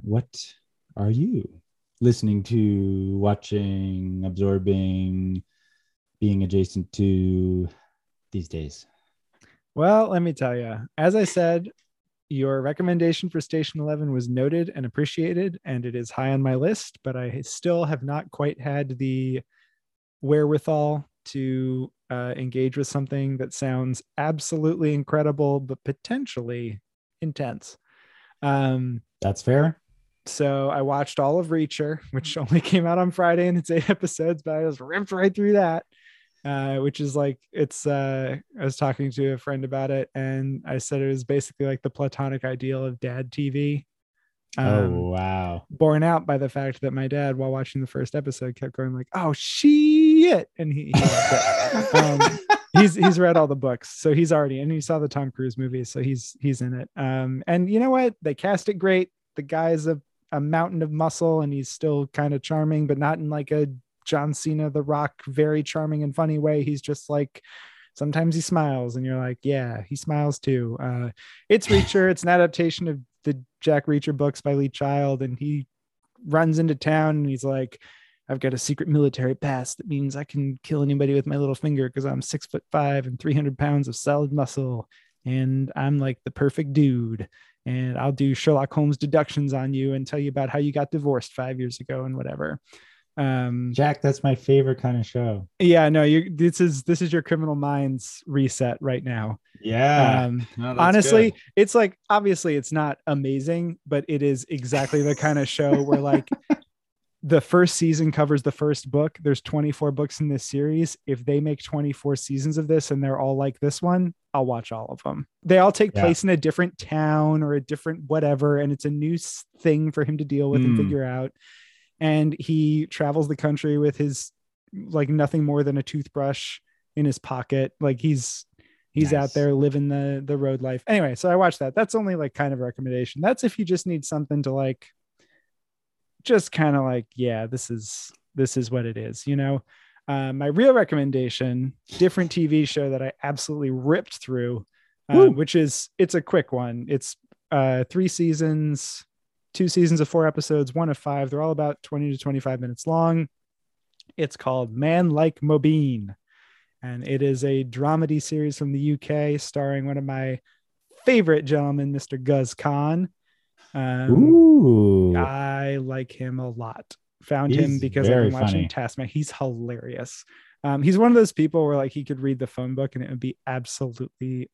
what are you listening to, watching, absorbing, being adjacent to these days? Well, let me tell you. As I said, your recommendation for Station 11 was noted and appreciated, and it is high on my list, but I still have not quite had the wherewithal to uh, engage with something that sounds absolutely incredible, but potentially intense. Um, That's fair. So I watched all of Reacher, which only came out on Friday and it's eight episodes, but I just ripped right through that uh, which is like it's uh, i was talking to a friend about it and i said it was basically like the platonic ideal of dad tv oh, um, oh wow. borne out by the fact that my dad while watching the first episode kept going like oh shit. And he, he um, he's he's read all the books so he's already and he saw the tom cruise movie, so he's he's in it. Um and you know what? They cast it great. The guy's a a mountain of muscle and he's still kind of charming but not in like a John Cena, The Rock, very charming and funny way. He's just like, sometimes he smiles and you're like, yeah, he smiles too. Uh, it's Reacher. It's an adaptation of the Jack Reacher books by Lee Child. And he runs into town and he's like, I've got a secret military pass that means I can kill anybody with my little finger because I'm six foot five and 300 pounds of solid muscle. And I'm like the perfect dude. And I'll do Sherlock Holmes deductions on you and tell you about how you got divorced five years ago and whatever. Um jack that's my favorite kind of show. Yeah no you this is this is your criminal minds reset right now. Yeah. Um no, honestly good. it's like obviously it's not amazing but it is exactly the kind of show where like the first season covers the first book. There's 24 books in this series. If they make 24 seasons of this and they're all like this one i'll watch all of them. They all take yeah. place in a different town or a different whatever and it's a new thing for him to deal with mm. and figure out. And he travels the country with his like nothing more than a toothbrush in his pocket. Like he's he's nice. out there living the the road life. Anyway so i watched that. That's only like kind of a recommendation. That's if you just need something to like just kind of like yeah this is this is what it is you know uh, my real recommendation different tv show that i absolutely ripped through uh, which is it's a quick one it's uh three seasons two seasons of four episodes, one of five. They're all about 20 to 25 minutes long. It's called Man Like Mobeen. And it is a dramedy series from the UK starring one of my favorite gentlemen, Mr. Guz Khan. Um, Ooh. I like him a lot. Found he's him because I've been watching Taskmaster. He's hilarious. Um, he's one of those people where like he could read the phone book and it would be absolutely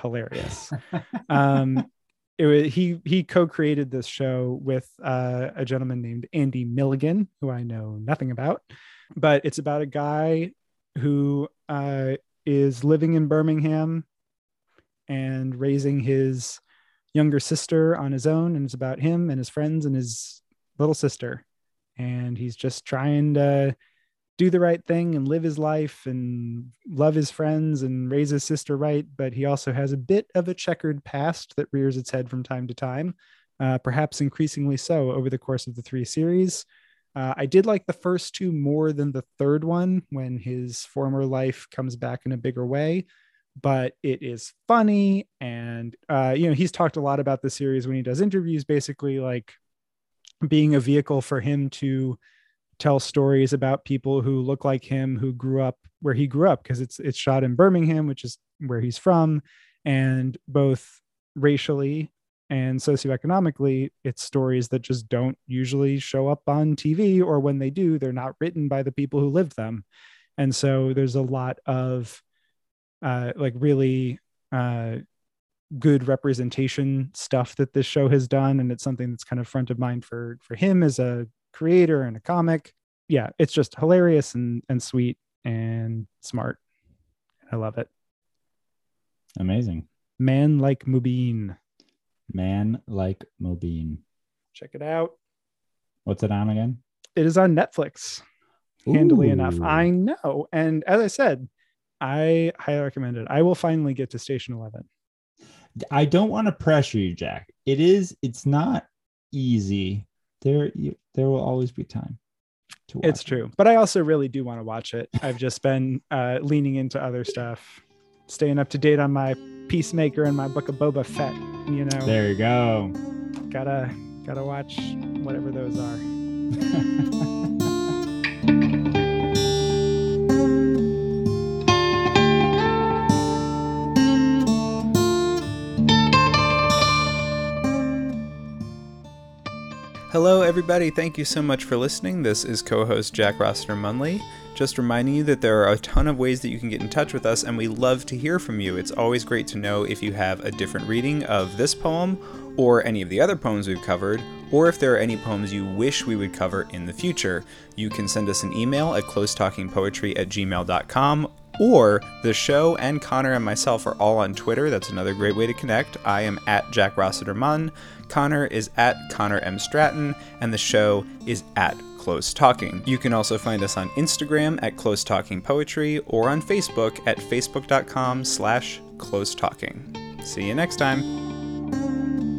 hilarious. um, it was, he he co-created this show with uh, a gentleman named Andy Milligan, who I know nothing about, but it's about a guy who uh, is living in Birmingham and raising his younger sister on his own, and it's about him and his friends and his little sister, and he's just trying to do the right thing and live his life and love his friends and raise his sister right. But he also has a bit of a checkered past that rears its head from time to time, uh, perhaps increasingly so over the course of the three series. Uh, I did like the first two more than the third one when his former life comes back in a bigger way. But it is funny, and uh, you know he's talked a lot about the series when he does interviews, basically like being a vehicle for him to tell stories about people who look like him who grew up where he grew up because it's it's shot in Birmingham which is where he's from and both racially and socioeconomically it's stories that just don't usually show up on TV or when they do they're not written by the people who lived them. And so there's a lot of uh like really uh good representation stuff that this show has done. And it's something that's kind of front of mind for for him as a creator and a comic. Yeah it's just hilarious and and sweet and smart. I love it. Amazing. man like Mobeen. Man like Mobeen. check it out. What's it on again? it is on netflix. Handily enough i know. And as i said i highly recommend it i will finally get to station 11 I don't want to pressure you, Jack. It is. It's not easy. There, you, there will always be time. To watch it's true but i also really do want to watch it i've just been uh leaning into other stuff staying up to date on my peacemaker and my book of boba fett you know There you go. gotta gotta watch whatever those are Hello, everybody. Thank you so much for listening. This is co host Jack Rossiter Munley. Just reminding you that there are a ton of ways that you can get in touch with us, and we love to hear from you. It's always great to know if you have a different reading of this poem or any of the other poems we've covered, or if there are any poems you wish we would cover in the future. You can send us an email at closetalkingpoetry at gmail.com or the show and Connor and myself are all on Twitter. That's another great way to connect. I am at Jack Rossiter Munn. Connor is at Connor M. Stratton, and the show is at Close Talking. You can also find us on Instagram at Close Talking Poetry or on Facebook at facebook.com slash close talking. See you next time.